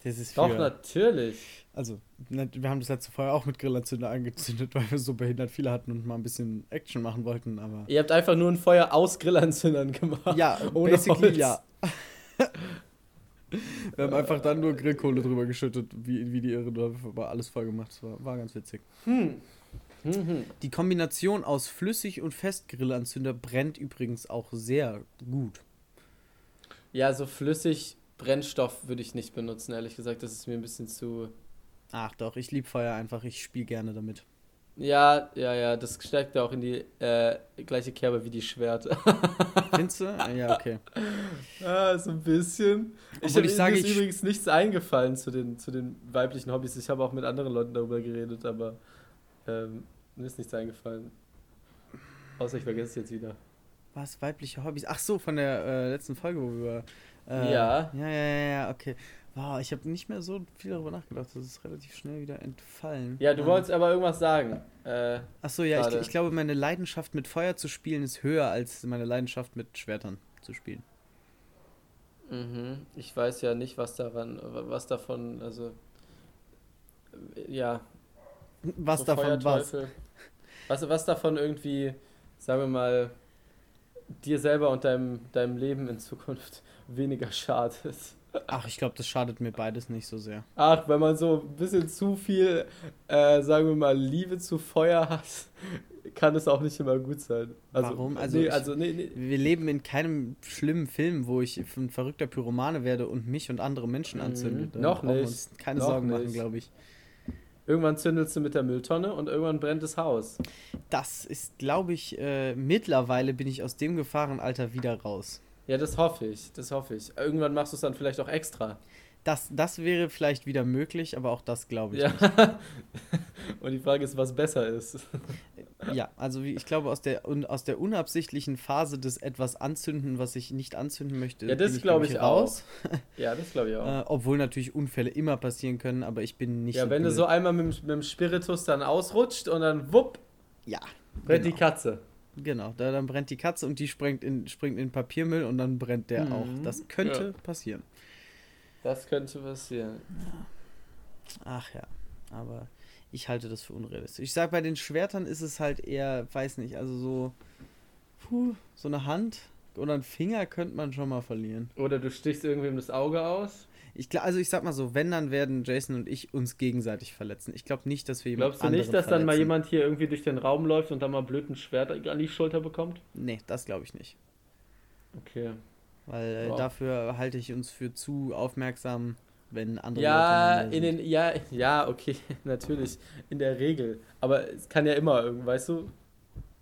Das ist Doch, natürlich. Also, wir haben das letzte Feuer auch mit Grillanzünder angezündet, [LAUGHS] weil wir so behindert viele hatten und mal ein bisschen Action machen wollten, aber... Ihr habt einfach nur ein Feuer aus Grillanzündern gemacht. Ja, [LAUGHS] ohne basically Holz. ja. Wir haben einfach dann nur Grillkohle drüber geschüttet, wie, wie die Irren. War alles voll gemacht. Das war, war ganz witzig. Hm. Mhm. Die Kombination aus Flüssig- und Festgrillanzünder brennt übrigens auch sehr gut. Ja, so flüssig Brennstoff würde ich nicht benutzen, ehrlich gesagt. Das ist mir ein bisschen zu. Ach doch, ich liebe Feuer einfach. Ich spiele gerne damit. Ja, ja, ja, das steckt ja auch in die äh, gleiche Kerbe wie die Schwert. [LAUGHS] Findest du? Ja, okay. [LAUGHS] Ja, so ein bisschen. ich habe mir ist übrigens nichts eingefallen zu den, zu den weiblichen Hobbys. Ich habe auch mit anderen Leuten darüber geredet, aber ähm, mir ist nichts eingefallen. Außer ich vergesse es jetzt wieder. Was? Weibliche Hobbys? Ach so, von der äh, letzten Folge, wo wir. Äh, ja. Ja, ja, ja, okay. Wow, ich habe nicht mehr so viel darüber nachgedacht. Das ist relativ schnell wieder entfallen. Ja, du ähm, wolltest aber irgendwas sagen. Äh, Achso, ja, ich, ich, glaube, meine Leidenschaft mit Feuer zu spielen ist höher als meine Leidenschaft mit Schwertern zu spielen. Mhm. Ich weiß ja nicht, was daran, was davon, also ja. Was so davon was? was? Was davon irgendwie, sagen wir mal, dir selber und deinem, deinem Leben in Zukunft [LAUGHS] weniger schadet. Ach, ich glaube, das schadet mir beides nicht so sehr. Ach, wenn man so ein bisschen zu viel, äh, sagen wir mal, Liebe zu Feuer hat, kann es auch nicht immer gut sein. Also, Warum? Also, nee, also nee, nee. wir leben in keinem schlimmen Film, wo ich ein verrückter Pyromane werde und mich und andere Menschen mhm. anzünde. Da noch nicht. uns keine noch Sorgen nicht. machen, glaube ich. Irgendwann zündelst du mit der Mülltonne und irgendwann brennt das Haus. Das ist, glaube ich, äh, mittlerweile bin ich aus dem Gefahrenalter wieder raus. Ja, das hoffe ich, das hoffe ich. Irgendwann machst du es dann vielleicht auch extra. Das, das wäre vielleicht wieder möglich, aber auch das glaube ich ja. nicht. [LAUGHS] Und die Frage ist, was besser ist. Ja, also ich glaube, aus der, aus der unabsichtlichen Phase des etwas anzünden, was ich nicht anzünden möchte, ja, das glaube ich, raus. Auch. [LAUGHS] Ja, das glaube ich auch. äh, obwohl natürlich Unfälle immer passieren können, aber ich bin nicht. Ja, so wenn blöd. du so einmal mit, mit dem Spiritus dann ausrutscht und dann wupp, ja, brennt genau. die Katze. Genau, da dann brennt die Katze und die springt in, springt in Papiermüll und dann brennt der mhm. auch. Das könnte ja. passieren. Das könnte passieren. Ach ja, aber ich halte das für unrealistisch. Ich sag, bei den Schwertern ist es halt eher, weiß nicht, also so, puh, so eine Hand oder ein Finger könnte man schon mal verlieren. Oder du stichst irgendwem das Auge aus. Ich, also ich sag mal so, wenn, dann werden Jason und ich uns gegenseitig verletzen. Ich glaube nicht, dass wir jemand Glaubst du nicht, dass verletzen. dann mal jemand hier irgendwie durch den Raum läuft und dann mal blöd ein Schwert an die Schulter bekommt? Nee, das glaube ich nicht. Okay. Weil äh, wow. dafür halte ich uns für zu aufmerksam, wenn andere ja, Leute in den ja, [LAUGHS] ja, okay, [LAUGHS] natürlich in der Regel, aber es kann ja immer irgendwie, weißt du?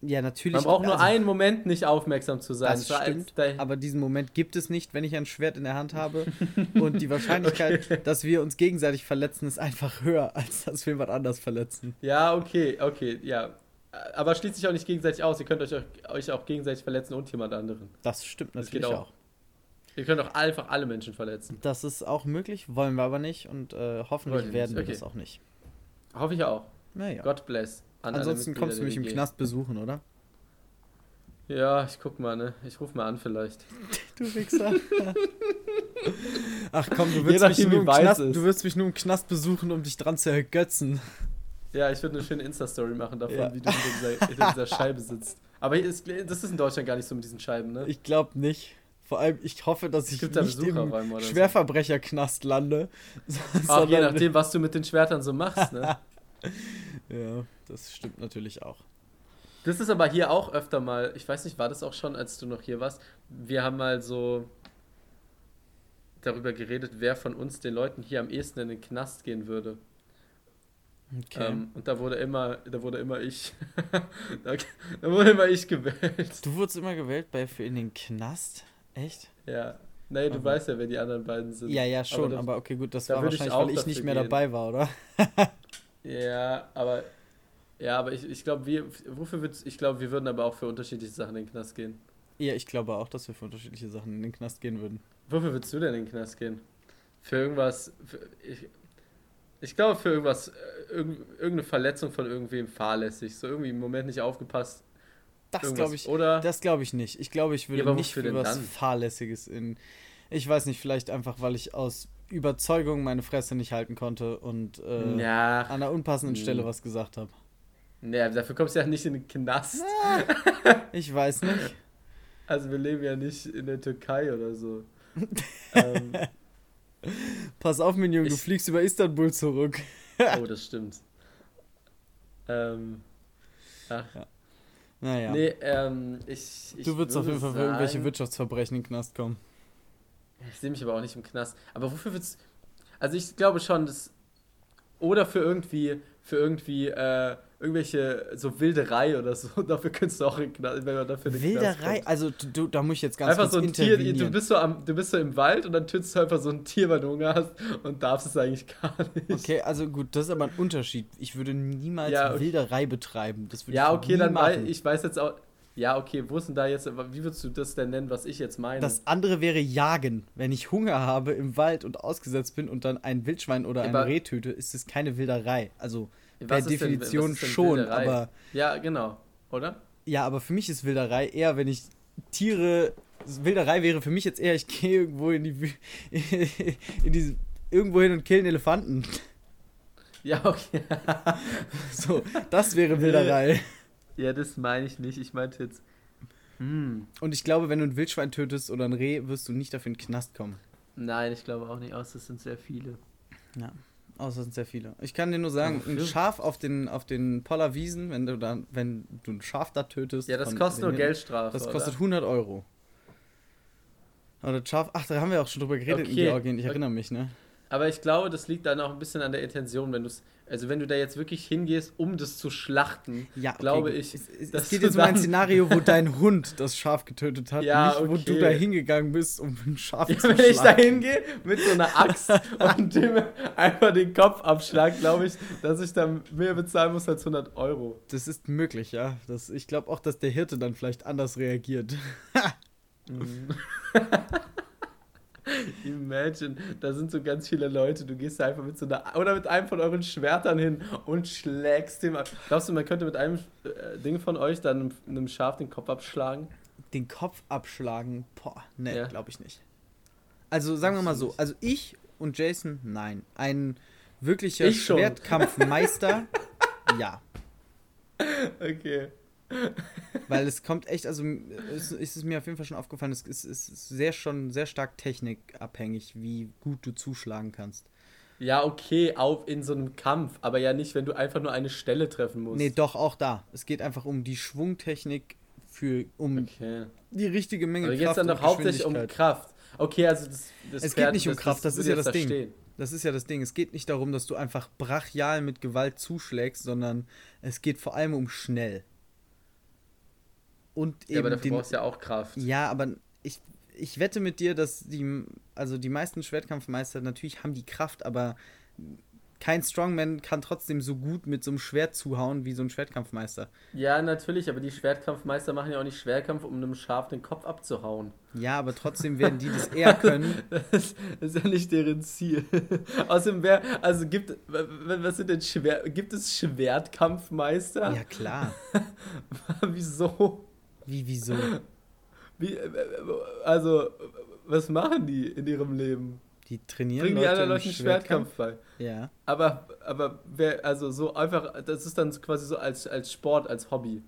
Ja, natürlich. Man braucht nur also, einen Moment nicht aufmerksam zu sein. Das stimmt, aber diesen Moment gibt es nicht, wenn ich ein Schwert in der Hand habe. [LAUGHS] und die Wahrscheinlichkeit, okay. dass wir uns gegenseitig verletzen, ist einfach höher, als dass wir jemand anders verletzen. Ja, okay, okay, ja. Aber schließt sich auch nicht gegenseitig aus. Ihr könnt euch, euch auch gegenseitig verletzen und jemand anderen. Das stimmt natürlich das auch. auch. Ihr könnt auch einfach alle Menschen verletzen. Das ist auch möglich, wollen wir aber nicht und äh, hoffentlich Wollen werden wir okay. das auch nicht. Hoffe ich auch. Naja. God bless. An Ansonsten kommst du mich im Knast besuchen, oder? Ja, ich guck mal, ne? Ich ruf mal an vielleicht. [LAUGHS] du Wichser. Ach komm, du willst, mich nur im Knast, du willst mich nur im Knast besuchen, um dich dran zu ergötzen. Ja, ich würde eine schöne Insta-Story machen davon, ja. wie du hinter dieser, dieser Scheibe sitzt. Aber ist, das ist in Deutschland gar nicht so mit diesen Scheiben, ne? Ich glaube nicht. Vor allem, ich hoffe, dass ich nicht im Schwerverbrecherknast lande. Ach, je nachdem, was du mit den Schwertern so machst, ne? [LAUGHS] [LAUGHS] ja, das stimmt natürlich auch. Das ist aber hier auch öfter mal, ich weiß nicht, war das auch schon, als du noch hier warst? Wir haben mal so darüber geredet, wer von uns den Leuten hier am ehesten in den Knast gehen würde. Okay. Ähm, und da wurde immer, da wurde immer ich, [LAUGHS] da, da, wurde immer ich gewählt. Du wurdest immer gewählt bei für in den Knast? Echt? Ja. Nee, du okay. weißt ja, wer die anderen beiden sind. Ja, ja, schon, aber, das, aber okay, gut, das da war wahrscheinlich, ich weil ich nicht mehr gehen. dabei war, oder? [LAUGHS] ja, aber ja, aber ich, ich glaube, wir wofür wird ich glaube, wir würden aber auch für unterschiedliche Sachen in den Knast gehen. Ja, ich glaube auch, dass wir für unterschiedliche Sachen in den Knast gehen würden. Wofür würdest du denn in den Knast gehen? Für irgendwas für, ich, ich glaube für irgendwas äh, irgendeine Verletzung von irgendwem fahrlässig, so irgendwie im Moment nicht aufgepasst das glaube ich, oder? Das glaube ich nicht. Ich glaube, ich würde ja, nicht für was? Fahrlässiges in. Ich weiß nicht, vielleicht einfach, weil ich aus Überzeugung meine Fresse nicht halten konnte und äh, ja. an einer unpassenden hm. Stelle was gesagt habe. Naja, dafür kommst du ja nicht in den Knast. [LAUGHS] ich weiß nicht. Also wir leben ja nicht in der Türkei oder so. [LAUGHS] ähm, Pass auf, mein Junge, du fliegst über Istanbul zurück. [LAUGHS] oh, das stimmt. Ähm, ach, ja. Naja. Nee, ähm, ich, ich Du würdest auf jeden Fall für irgendwelche Wirtschaftsverbrechen in den Knast kommen. Ich sehe mich aber auch nicht im Knast. Aber wofür würdest Also ich glaube schon, dass. Oder für irgendwie, für irgendwie, äh, irgendwelche so Wilderei oder so. [LAUGHS] Dafür könntest du auch in Knast, wenn man dafür eine Wilderei? Also du, da muss ich jetzt ganz einfach so ein Tier, du bist so am, du bist so im Wald und dann tötest du einfach so ein Tier, weil du Hunger hast und darfst es eigentlich gar nicht. Okay, also gut, das ist aber ein Unterschied. Ich würde niemals ja, okay. Wilderei betreiben. Das würde ja, okay, dann machen. ich weiß jetzt auch. Ja, okay, wo ist denn da jetzt, wie würdest du das denn nennen, was ich jetzt meine? Das andere wäre Jagen. Wenn ich Hunger habe im Wald und ausgesetzt bin und dann ein Wildschwein oder ein Reh töte, ist es keine Wilderei. Also Per Definition denn, schon, aber. Ja, genau, oder? Ja, aber für mich ist Wilderei eher, wenn ich Tiere. Wilderei wäre für mich jetzt eher, ich gehe irgendwo in die. [LAUGHS] in diese, irgendwo hin und kill einen Elefanten. Ja, okay. [LAUGHS] so, das wäre Wilderei. [LAUGHS] Ja, das meine ich nicht. Ich meinte jetzt. Hm. Und ich glaube, wenn du ein Wildschwein tötest oder ein Reh, wirst du nicht dafür in den Knast kommen. Nein, ich glaube auch nicht, außer es sind sehr viele. Ja. Außer es sind sehr viele. Ich kann dir nur sagen, ein Schaf auf den, auf den Pollerwiesen, wenn du dann, wenn du ein Schaf da tötest. Ja, das kostet nur Geldstrafe. Das kostet oder? 100 Euro. Das Schaf, ach, da haben wir auch schon drüber geredet okay. in Georgien, ich erinnere mich, ne? Aber ich glaube, das liegt dann auch ein bisschen an der Intention, wenn du es also wenn du da jetzt wirklich hingehst, um das zu schlachten, ja, okay, glaube ich. Es, es, es geht jetzt um ein [LAUGHS] Szenario, wo dein Hund das Schaf getötet hat, ja, nicht, wo okay. du da hingegangen bist, um ein Schaf ja, zu wenn schlagen. Wenn ich da hingehe mit so einer Axt [LAUGHS] und dem einfach den Kopf abschlag, glaube ich, dass ich dann mehr bezahlen muss als 100 Euro. Das ist möglich, ja. Das, ich glaube auch, dass der Hirte dann vielleicht anders reagiert. [LAUGHS] Mhm. [LAUGHS] Imagine, da sind so ganz viele Leute, du gehst da einfach mit so einer, oder mit einem von euren Schwertern hin und schlägst dem ab. Glaubst du, man könnte mit einem äh, Ding von euch dann einem Schaf den Kopf abschlagen? Den Kopf abschlagen? Boah, ne, ja. glaube ich nicht. Also sagen wir mal so, also ich und Jason, nein. Ein wirklicher Schwertkampfmeister, [LAUGHS] ja. Okay. Weil es kommt echt, also es ist es mir auf jeden Fall schon aufgefallen, es ist, ist sehr schon sehr stark technikabhängig, wie gut du zuschlagen kannst. Ja, okay, auf in so einem Kampf, aber ja nicht, wenn du einfach nur eine Stelle treffen musst. Nee, doch, auch da. Es geht einfach um die Schwungtechnik für, um okay. die richtige Menge aber Kraft. Aber geht dann doch hauptsächlich um Kraft. Okay, also das, das Es Pferd, geht nicht um das, Kraft, das, das ist ja das Ding. Stehen. Das ist ja das Ding. Es geht nicht darum, dass du einfach brachial mit Gewalt zuschlägst, sondern es geht vor allem um schnell und. Ja, aber dafür den, brauchst du ja auch Kraft. Ja, aber ich, ich wette mit dir, dass die, also die meisten Schwertkampfmeister natürlich haben die Kraft, aber kein Strongman kann trotzdem so gut mit so einem Schwert zuhauen wie so ein Schwertkampfmeister. Ja, natürlich, aber die Schwertkampfmeister machen ja auch nicht Schwerkampf, um einem Schaf den Kopf abzuhauen. Ja, aber trotzdem werden die das eher [LAUGHS] können. das, [LAUGHS] ist ja nicht deren Ziel. [LAUGHS] Außerdem wäre, also gibt, was sind denn Schwer, gibt es Schwertkampfmeister? Ja, klar. Wieso? Wie, wieso? Wie, äh, also, was machen die in ihrem Leben? Die trainieren Bringen die Leute anderen Leuten Schwertkampf bei. Ja. Aber, aber wer, also so einfach, das ist dann quasi so als, als Sport, als Hobby.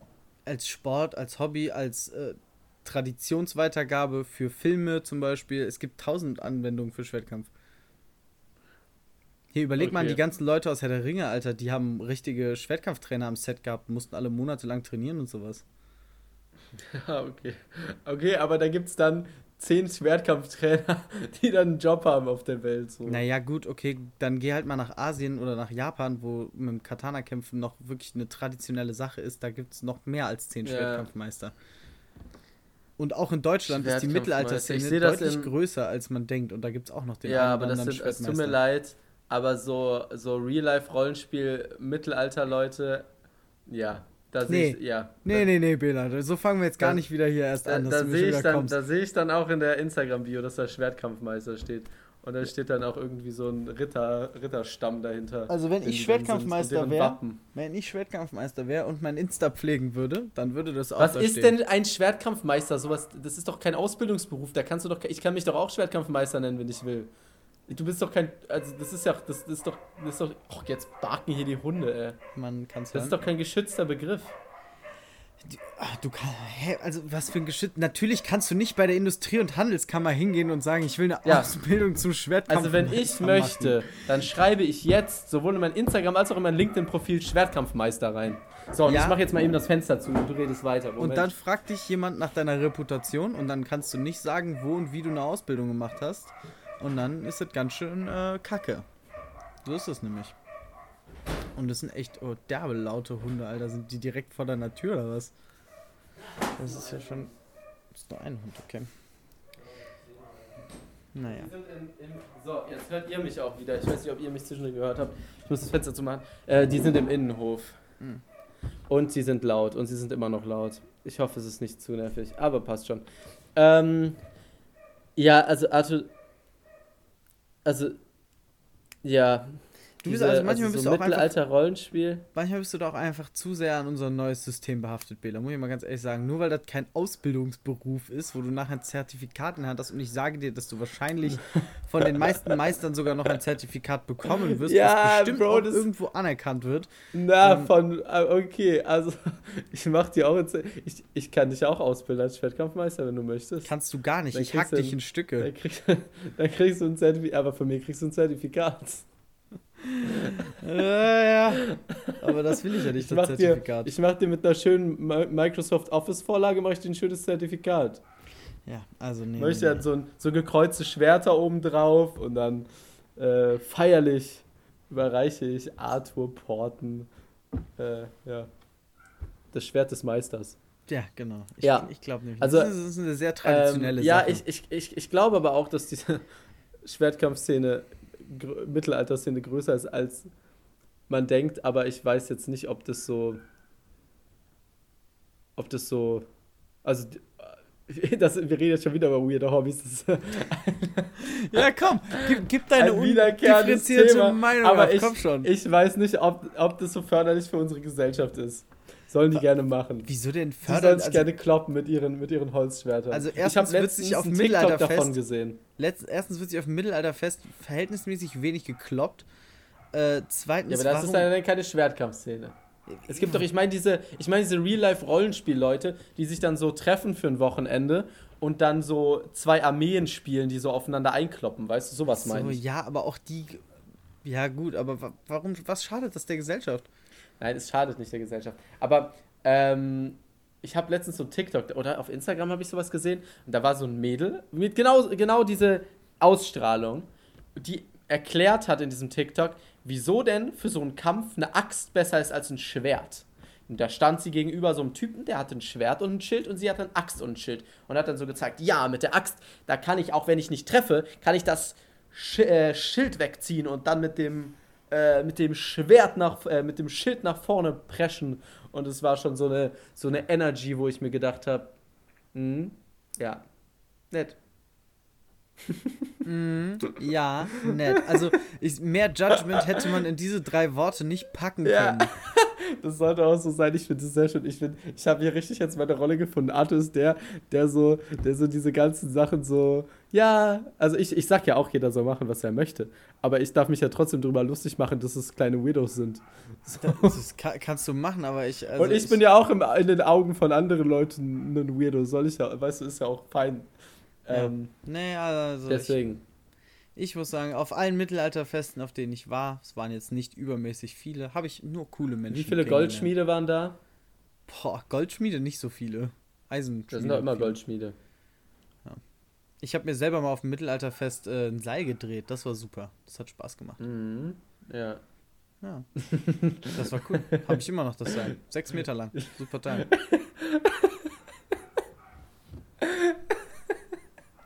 Als Sport, als Hobby, als äh, Traditionsweitergabe für Filme zum Beispiel. Es gibt tausend Anwendungen für Schwertkampf. Hier überleg okay. mal die ganzen Leute aus Herr der Ringe, Alter, die haben richtige Schwertkampftrainer am Set gehabt, mussten alle monatelang trainieren und sowas. Ja, [LAUGHS] okay. Okay, aber da gibt es dann zehn Schwertkampftrainer, [LAUGHS] die dann einen Job haben auf der Welt. So. Naja, gut, okay, dann geh halt mal nach Asien oder nach Japan, wo mit dem Katana-Kämpfen noch wirklich eine traditionelle Sache ist. Da gibt es noch mehr als zehn ja. Schwertkampfmeister. Und auch in Deutschland ist die Mittelalterszene deutlich in... größer, als man denkt. Und da gibt es auch noch den Ja, aber das sind, es tut mir leid, aber so, so Real-Life-Rollenspiel-Mittelalter-Leute, ja, da nee. Ich, ja. Nee, nee, nee, Bela. So fangen wir jetzt gar da, nicht wieder hier erst da, an. Da, sehe ich, dann, da seh ich dann auch in der Instagram-Bio, dass da Schwertkampfmeister steht. Und da steht dann auch irgendwie so ein Ritter, Ritterstamm dahinter. Also wenn ich Schwertkampfmeister wäre, wenn ich Schwertkampfmeister wäre und mein Insta pflegen würde, dann würde das auch Was da ist stehen. denn ein Schwertkampfmeister? Sowas, das ist doch kein Ausbildungsberuf. Da kannst du doch, ich kann mich doch auch Schwertkampfmeister nennen, wenn ich will. Du bist doch kein. Also, das ist ja. Das, das ist doch. Das ist doch. Och, jetzt barken hier die Hunde, ey. Man kann Das ist doch kein geschützter Begriff. Du, ach, du kannst. Hä, also, was für ein geschützt. Natürlich kannst du nicht bei der Industrie- und Handelskammer hingehen und sagen, ich will eine ja. Ausbildung zum Schwertkampf. Also, wenn ich möchte, dann schreibe ich jetzt sowohl in mein Instagram als auch in mein LinkedIn-Profil Schwertkampfmeister rein. So, und ja. ich mache jetzt mal eben das Fenster zu und du redest weiter. Moment. Und dann fragt dich jemand nach deiner Reputation und dann kannst du nicht sagen, wo und wie du eine Ausbildung gemacht hast. Und dann ist es ganz schön äh, kacke. So ist es nämlich. Und das sind echt oh, derbe laute Hunde, Alter. Sind die direkt vor deiner Tür oder was? Das ist ja schon. Das ist nur ein Hund, okay. Naja. So, jetzt hört ihr mich auch wieder. Ich weiß nicht, ob ihr mich zwischendurch gehört habt. Ich muss das Fenster zumachen. Äh, die sind im Innenhof. Mhm. Und sie sind laut. Und sie sind immer noch laut. Ich hoffe, es ist nicht zu nervig. Aber passt schon. Ähm, ja, also Arthur, also, ja, Du bist also manchmal also bist so du auch Mittelalter einfach, Rollenspiel. Manchmal bist du doch einfach zu sehr an unser neues System behaftet, Bela. Muss ich mal ganz ehrlich sagen. Nur weil das kein Ausbildungsberuf ist, wo du nachher ein Zertifikat in Hand hast und ich sage dir, dass du wahrscheinlich von den meisten Meistern sogar noch ein Zertifikat bekommen wirst, ja, bestimmt Bro, das irgendwo anerkannt wird. Na, ähm, von ah, okay, also [LAUGHS] ich mach dir auch jetzt, ich, ich kann dich auch ausbilden als Schwertkampfmeister, wenn du möchtest. Kannst du gar nicht. Dann ich hack dich in Stücke. Dann kriegst, [LAUGHS] dann kriegst du ein Zertifikat, aber von mir kriegst du ein Zertifikat ja, ja. Aber das will ich ja nicht, ich das Zertifikat. Dir, ich mache dir mit einer schönen Microsoft Office-Vorlage mache ich dir ein schönes Zertifikat. Ja, also nee. Möchte nee. ja so, so gekreuzte Schwerter oben drauf und dann äh, feierlich überreiche ich Arthur Porten äh, ja, das Schwert des Meisters. Ja, genau. Ich, ja. ich glaube nämlich. Also, das ist eine sehr traditionelle ähm, ja, Sache. Ja, ich, ich, ich, ich glaube aber auch, dass diese Schwertkampfszene, Mittelalterszene größer ist, als man denkt, aber ich weiß jetzt nicht, ob das so. Ob das so. Also, [LAUGHS] das, wir reden jetzt schon wieder über weirde Hobbys. [LAUGHS] ja, komm, gib, gib deine undifferenzierte Meinung aber ab, ich, komm schon. Ich weiß nicht, ob, ob das so förderlich für unsere Gesellschaft ist. Sollen die gerne machen. Wieso denn förderlich? Die sollen sich also, gerne kloppen mit ihren, mit ihren Holzschwertern. Also erstens wird sich auf Mittelalterfest davon gesehen. Letzt, erstens wird sich auf Mittelalterfest verhältnismäßig wenig gekloppt. Äh, zweitens. Ja, aber das ist dann keine Schwertkampfszene. Es gibt doch, ich meine, diese, ich meine, diese Real-Life-Rollenspiel-Leute, die sich dann so treffen für ein Wochenende und dann so zwei Armeen spielen, die so aufeinander einkloppen, weißt du, sowas meine so, ich. Ja, aber auch die. Ja, gut, aber warum, was schadet das der Gesellschaft? Nein, es schadet nicht der Gesellschaft. Aber ähm, ich habe letztens so TikTok oder auf Instagram habe ich sowas gesehen und da war so ein Mädel mit genau, genau diese Ausstrahlung, die erklärt hat in diesem TikTok, wieso denn für so einen Kampf eine Axt besser ist als ein Schwert. Und da stand sie gegenüber so einem Typen, der hatte ein Schwert und ein Schild und sie hat eine Axt und ein Schild. Und hat dann so gezeigt, ja, mit der Axt, da kann ich, auch wenn ich nicht treffe, kann ich das Sch äh, Schild wegziehen und dann mit dem, äh, mit dem Schwert nach, äh, mit dem Schild nach vorne preschen. Und es war schon so eine, so eine Energy, wo ich mir gedacht habe, hm, ja, nett [LAUGHS] mm, ja, nett. Also ich, mehr Judgment hätte man in diese drei Worte nicht packen können. Ja. [LAUGHS] Das sollte auch so sein. Ich finde es sehr schön. Ich finde, ich habe hier richtig jetzt meine Rolle gefunden. Arthur ist der, der so, der so diese ganzen Sachen so, ja, also ich, ich sag ja auch, jeder soll machen, was er möchte. Aber ich darf mich ja trotzdem darüber lustig machen, dass es kleine Widows sind. So. Das kann, kannst du machen, aber ich. Also Und ich, ich, bin ja auch im, in den Augen von anderen Leuten ein Weirdo. Soll ich ja, weißt du, ist ja auch fein. Ähm, nee, also deswegen. Ich, ich, muss sagen, auf allen Mittelalterfesten, auf denen ich war, es waren jetzt nicht übermäßig viele, habe ich nur coole Menschen. Wie viele Goldschmiede waren da? Boah, Goldschmiede nicht so viele. Eisenschmiede. Das sind doch immer viele. Goldschmiede. Ja. Ich habe mir selber mal auf dem Mittelalterfest äh, ein Seil gedreht. Das war super. Das hat Spaß gemacht. Mhm. Ja. Ja. Das war cool. [LAUGHS] habe ich immer noch das Seil. Sechs Meter lang. Super Teil. [LAUGHS]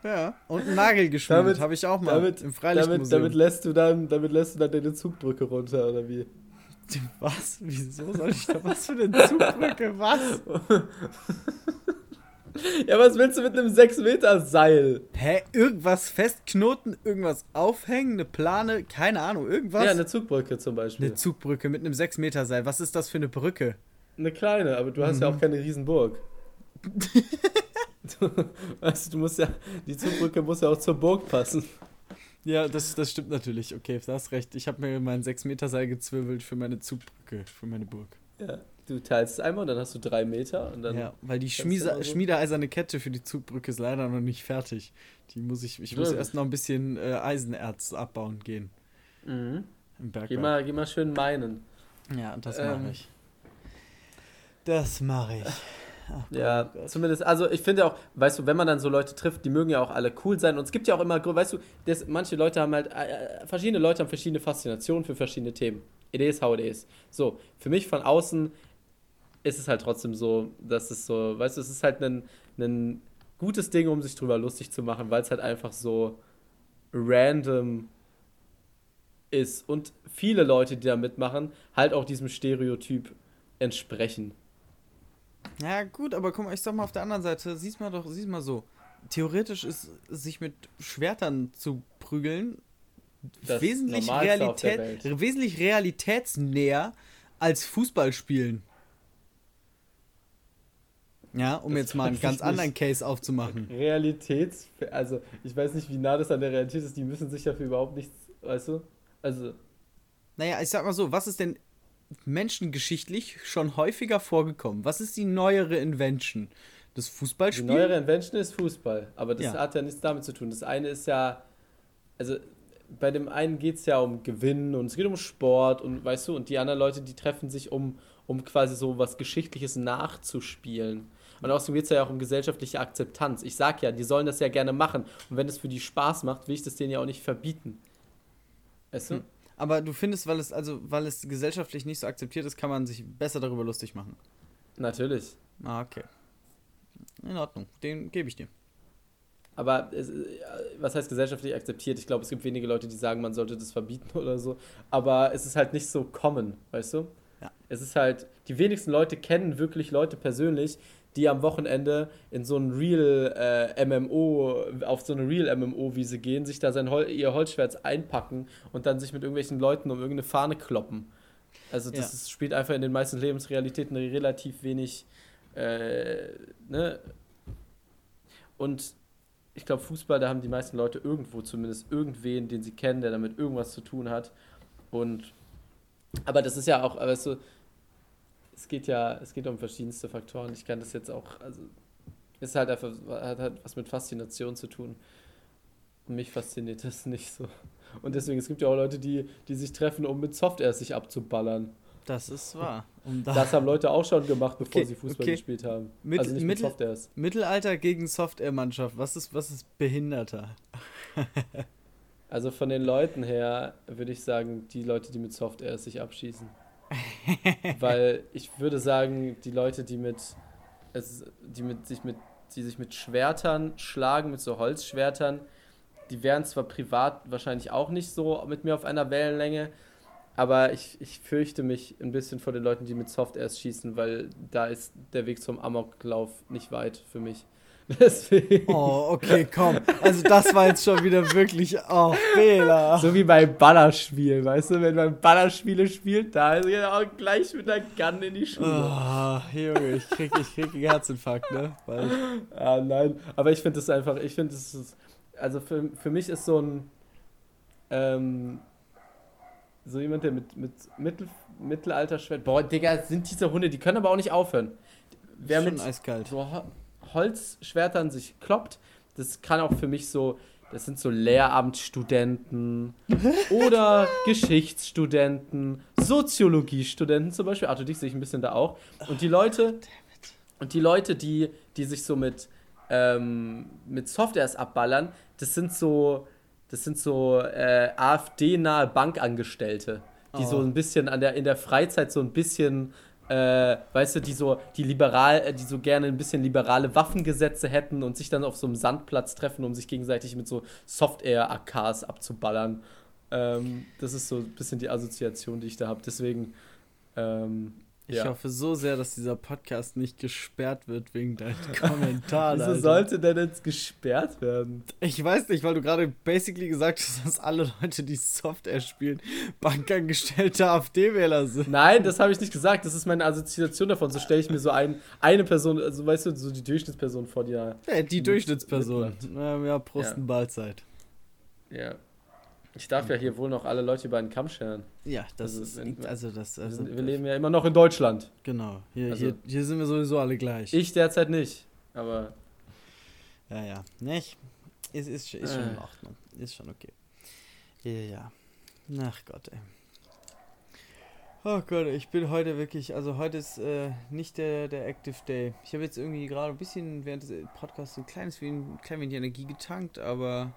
Ja, und einen Nagel geschmiert, habe ich auch mal damit, im Freilichtmuseum. Damit, damit, lässt du dann, damit lässt du dann deine Zugbrücke runter, oder wie? [LAUGHS] Was? Wieso soll ich da was für eine Zugbrücke? Was? [LAUGHS] ja, was willst du mit einem 6-Meter-Seil? Hä? Irgendwas festknoten, irgendwas aufhängen, eine Plane, keine Ahnung, irgendwas? Ja, eine Zugbrücke zum Beispiel. Eine Zugbrücke mit einem 6-Meter-Seil. Was ist das für eine Brücke? Eine kleine, aber du hast mhm. ja auch keine Riesenburg. [LAUGHS] [LAUGHS] Du, weißt du, musst ja, die Zugbrücke muss ja auch zur Burg passen. Ja, das, das stimmt natürlich. Okay, du hast recht. Ich habe mir mein 6-Meter-Seil gezwirbelt für meine Zugbrücke, für meine Burg. Ja, du teilst es einmal, dann hast du drei Meter und dann. Ja, weil die Schmiese, so schmiedeeiserne Kette für die Zugbrücke ist leider noch nicht fertig. Die muss ich, ich muss erst noch ein bisschen äh, Eisenerz abbauen gehen. Mhm. Im Bergwerk. Geh mal, geh mal schön meinen. Ja, das ähm, mache ich. Das mache ich. Ach, ja, Gott. zumindest, also ich finde auch, weißt du, wenn man dann so Leute trifft, die mögen ja auch alle cool sein. Und es gibt ja auch immer, weißt du, das, manche Leute haben halt, äh, äh, verschiedene Leute haben verschiedene Faszinationen für verschiedene Themen. It is how it is. So, für mich von außen ist es halt trotzdem so, dass es so, weißt du, es ist halt ein, ein gutes Ding, um sich drüber lustig zu machen, weil es halt einfach so random ist und viele Leute, die da mitmachen, halt auch diesem Stereotyp entsprechen. Ja, gut, aber guck mal, ich sag mal auf der anderen Seite, siehst mal doch, siehst mal so. Theoretisch ist sich mit Schwertern zu prügeln das wesentlich, Realität, wesentlich realitätsnäher als Fußballspielen. Ja, um das jetzt mal einen ganz anderen Case aufzumachen. Realitäts, also ich weiß nicht, wie nah das an der Realität ist, die müssen sich dafür überhaupt nichts, weißt du? Also. Naja, ich sag mal so, was ist denn menschengeschichtlich schon häufiger vorgekommen. Was ist die neuere Invention? Das Fußballspiel? Die neuere Invention ist Fußball, aber das ja. hat ja nichts damit zu tun. Das eine ist ja, also bei dem einen geht es ja um Gewinnen und es geht um Sport und weißt du, und die anderen Leute, die treffen sich, um, um quasi so was Geschichtliches nachzuspielen. Und außerdem geht es ja auch um gesellschaftliche Akzeptanz. Ich sag ja, die sollen das ja gerne machen. Und wenn es für die Spaß macht, will ich das denen ja auch nicht verbieten. Weißt du? Hm. Aber du findest, weil es, also, weil es gesellschaftlich nicht so akzeptiert ist, kann man sich besser darüber lustig machen. Natürlich. Ah, okay. In Ordnung, den gebe ich dir. Aber es, was heißt gesellschaftlich akzeptiert? Ich glaube, es gibt wenige Leute, die sagen, man sollte das verbieten [LAUGHS] oder so. Aber es ist halt nicht so common, weißt du? Ja. Es ist halt, die wenigsten Leute kennen wirklich Leute persönlich, die am Wochenende in so ein Real äh, MMO, auf so eine Real MMO-Wiese gehen, sich da sein Hol ihr Holzschwert einpacken und dann sich mit irgendwelchen Leuten um irgendeine Fahne kloppen. Also das ja. ist, spielt einfach in den meisten Lebensrealitäten relativ wenig, äh, ne? Und ich glaube, Fußball, da haben die meisten Leute irgendwo zumindest irgendwen, den sie kennen, der damit irgendwas zu tun hat. Und aber das ist ja auch, weißt du, es geht ja, es geht um verschiedenste Faktoren. Ich kann das jetzt auch, also ist halt einfach, hat halt was mit Faszination zu tun. Und mich fasziniert das nicht so. Und deswegen, es gibt ja auch Leute, die, die sich treffen, um mit Software sich abzuballern. Das ist wahr. Um da das haben Leute auch schon gemacht, bevor okay, sie Fußball okay. gespielt haben. Mit, also nicht Mittel, mit Softwares. Mittelalter gegen Software-Mannschaft. Was ist, was ist behinderter? also von den Leuten her würde ich sagen, die Leute, die mit Software sich abschießen. [LAUGHS] Weil ich würde sagen, die Leute, die mit, es, die mit sich mit, die sich mit Schwertern schlagen, mit so Holzschwertern, die wären zwar privat wahrscheinlich auch nicht so mit mir auf einer Wellenlänge, aber ich, ich fürchte mich ein bisschen vor den Leuten, die mit Soft Airs schießen, weil da ist der Weg zum Amoklauf nicht weit für mich. [LAUGHS] Deswegen. Oh, okay, komm. Also das war jetzt schon wieder wirklich, oh, Fehler. So wie beim Ballerspiel, weißt du, wenn man Ballerspiele spielt, da ist ja auch gleich mit der Gun in die Schule. Oh, Junge, ich krieg, ich krieg einen Herzinfarkt, ne? Weil ah, nein, aber ich finde das einfach, ich finde das ist, also für, für mich ist so ein, ähm, so jemand, der mit, mit Mittel, Mittelalter-Schwert, boah, Digga, sind diese Hunde, die können aber auch nicht aufhören. Wer Schon mit eiskalt. So, Holzschwertern sich kloppt. Das kann auch für mich so, das sind so Lehramtsstudenten [LAUGHS] oder Geschichtsstudenten, Soziologiestudenten zum Beispiel. Arthur, dich sehe ich ein bisschen da auch. Und die Leute, und die Leute, die, die sich so mit, ähm, mit Softwares abballern, das sind so, das sind so äh, AfD-nahe Bankangestellte, die oh. so ein bisschen an der, in der Freizeit so ein bisschen äh, weißt du, die so, die liberal, äh, die so gerne ein bisschen liberale Waffengesetze hätten und sich dann auf so einem Sandplatz treffen, um sich gegenseitig mit so Soft-Air-AKs abzuballern. Ähm, das ist so ein bisschen die Assoziation, die ich da habe. Deswegen ähm, ich ja. hoffe so sehr, dass dieser Podcast nicht gesperrt wird wegen deinen [LAUGHS] Kommentaren. Wieso sollte der jetzt gesperrt werden? Ich weiß nicht, weil du gerade basically gesagt hast, dass alle Leute, die Software spielen, bankangestellte AfD-Wähler sind. Nein, das habe ich nicht gesagt. Das ist meine Assoziation davon. So stelle ich mir so ein, eine Person, also weißt du, so die Durchschnittsperson vor dir. Ja, die Durchschnittsperson. Ja, Prost ja. Mahlzeit. Ja. Ich darf ja hier wohl noch alle Leute über einen Kamm scheren. Ja, das also, ist. Wenn, also das, also, wir, sind, wir leben ja immer noch in Deutschland. Genau. Hier, also, hier, hier sind wir sowieso alle gleich. Ich derzeit nicht, aber. Ja, ja. Nicht? Ist, ist, ist schon in äh. Ordnung. Ist schon okay. Ja, ja. Ach Gott, ey. Oh Gott, ich bin heute wirklich, also heute ist äh, nicht der, der Active Day. Ich habe jetzt irgendwie gerade ein bisschen während des Podcasts so ein kleines wenig, klein wenig Energie getankt, aber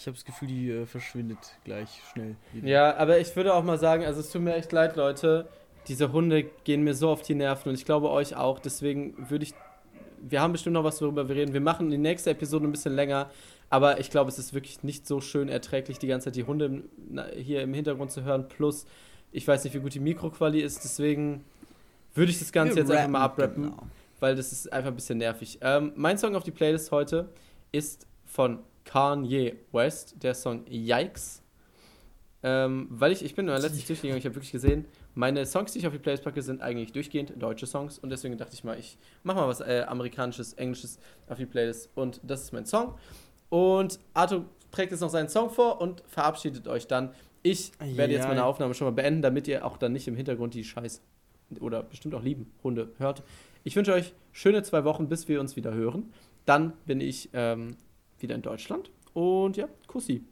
ich habe das Gefühl, die äh, verschwindet gleich schnell. Wieder. Ja, aber ich würde auch mal sagen, also es tut mir echt leid, Leute. Diese Hunde gehen mir so auf die Nerven und ich glaube euch auch. Deswegen würde ich. Wir haben bestimmt noch was, worüber wir reden. Wir machen die nächste Episode ein bisschen länger. Aber ich glaube, es ist wirklich nicht so schön erträglich, die ganze Zeit die Hunde hier im Hintergrund zu hören. Plus, ich weiß nicht, wie gut die Mikroqualität ist. Deswegen würde ich das Ganze wir jetzt einfach mal abrappen, genau. weil das ist einfach ein bisschen nervig. Ähm, mein Song auf die Playlist heute ist von Kanye West, der Song Yikes. Ähm, weil ich, ich bin letztens [LAUGHS] durchgegangen, ich habe wirklich gesehen, meine Songs, die ich auf die Playlist packe, sind eigentlich durchgehend deutsche Songs und deswegen dachte ich mal, ich mache mal was äh, amerikanisches, englisches auf die Playlist und das ist mein Song. Und Arthur trägt jetzt noch seinen Song vor und verabschiedet euch dann. Ich werde jetzt meine Aufnahme schon mal beenden, damit ihr auch dann nicht im Hintergrund die Scheiß oder bestimmt auch lieben Hunde hört. Ich wünsche euch schöne zwei Wochen, bis wir uns wieder hören. Dann bin ich ähm, wieder in Deutschland. Und ja, Kussi.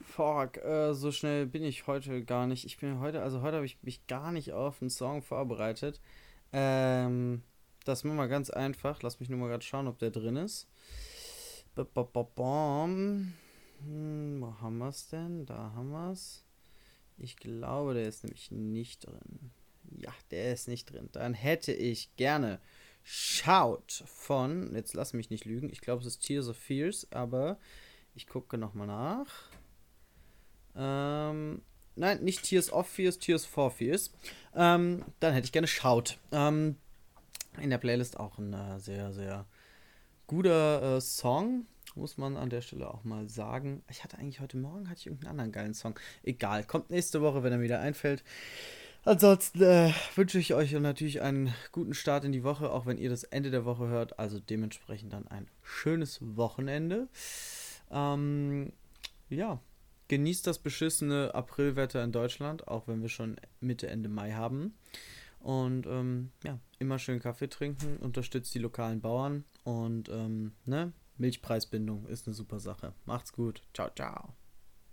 Fuck, äh, so schnell bin ich heute gar nicht. Ich bin heute, also heute habe ich mich gar nicht auf einen Song vorbereitet. Ähm, das machen wir ganz einfach. Lass mich nur mal gerade schauen, ob der drin ist. Hm, wo haben wir es denn? Da haben wir es. Ich glaube, der ist nämlich nicht drin. Ja, der ist nicht drin. Dann hätte ich gerne Shout von, jetzt lass mich nicht lügen, ich glaube es ist Tears of Fears, aber ich gucke nochmal nach. Ähm, nein, nicht Tears of Fears, Tears for Fears. Ähm, dann hätte ich gerne Shout. Ähm, in der Playlist auch ein äh, sehr, sehr guter äh, Song, muss man an der Stelle auch mal sagen. Ich hatte eigentlich heute Morgen hatte ich irgendeinen anderen geilen Song. Egal, kommt nächste Woche, wenn er wieder einfällt. Ansonsten äh, wünsche ich euch natürlich einen guten Start in die Woche, auch wenn ihr das Ende der Woche hört. Also dementsprechend dann ein schönes Wochenende. Ähm, ja, genießt das beschissene Aprilwetter in Deutschland, auch wenn wir schon Mitte, Ende Mai haben. Und ähm, ja, immer schön Kaffee trinken, unterstützt die lokalen Bauern und ähm, ne, Milchpreisbindung ist eine super Sache. Macht's gut. Ciao, ciao.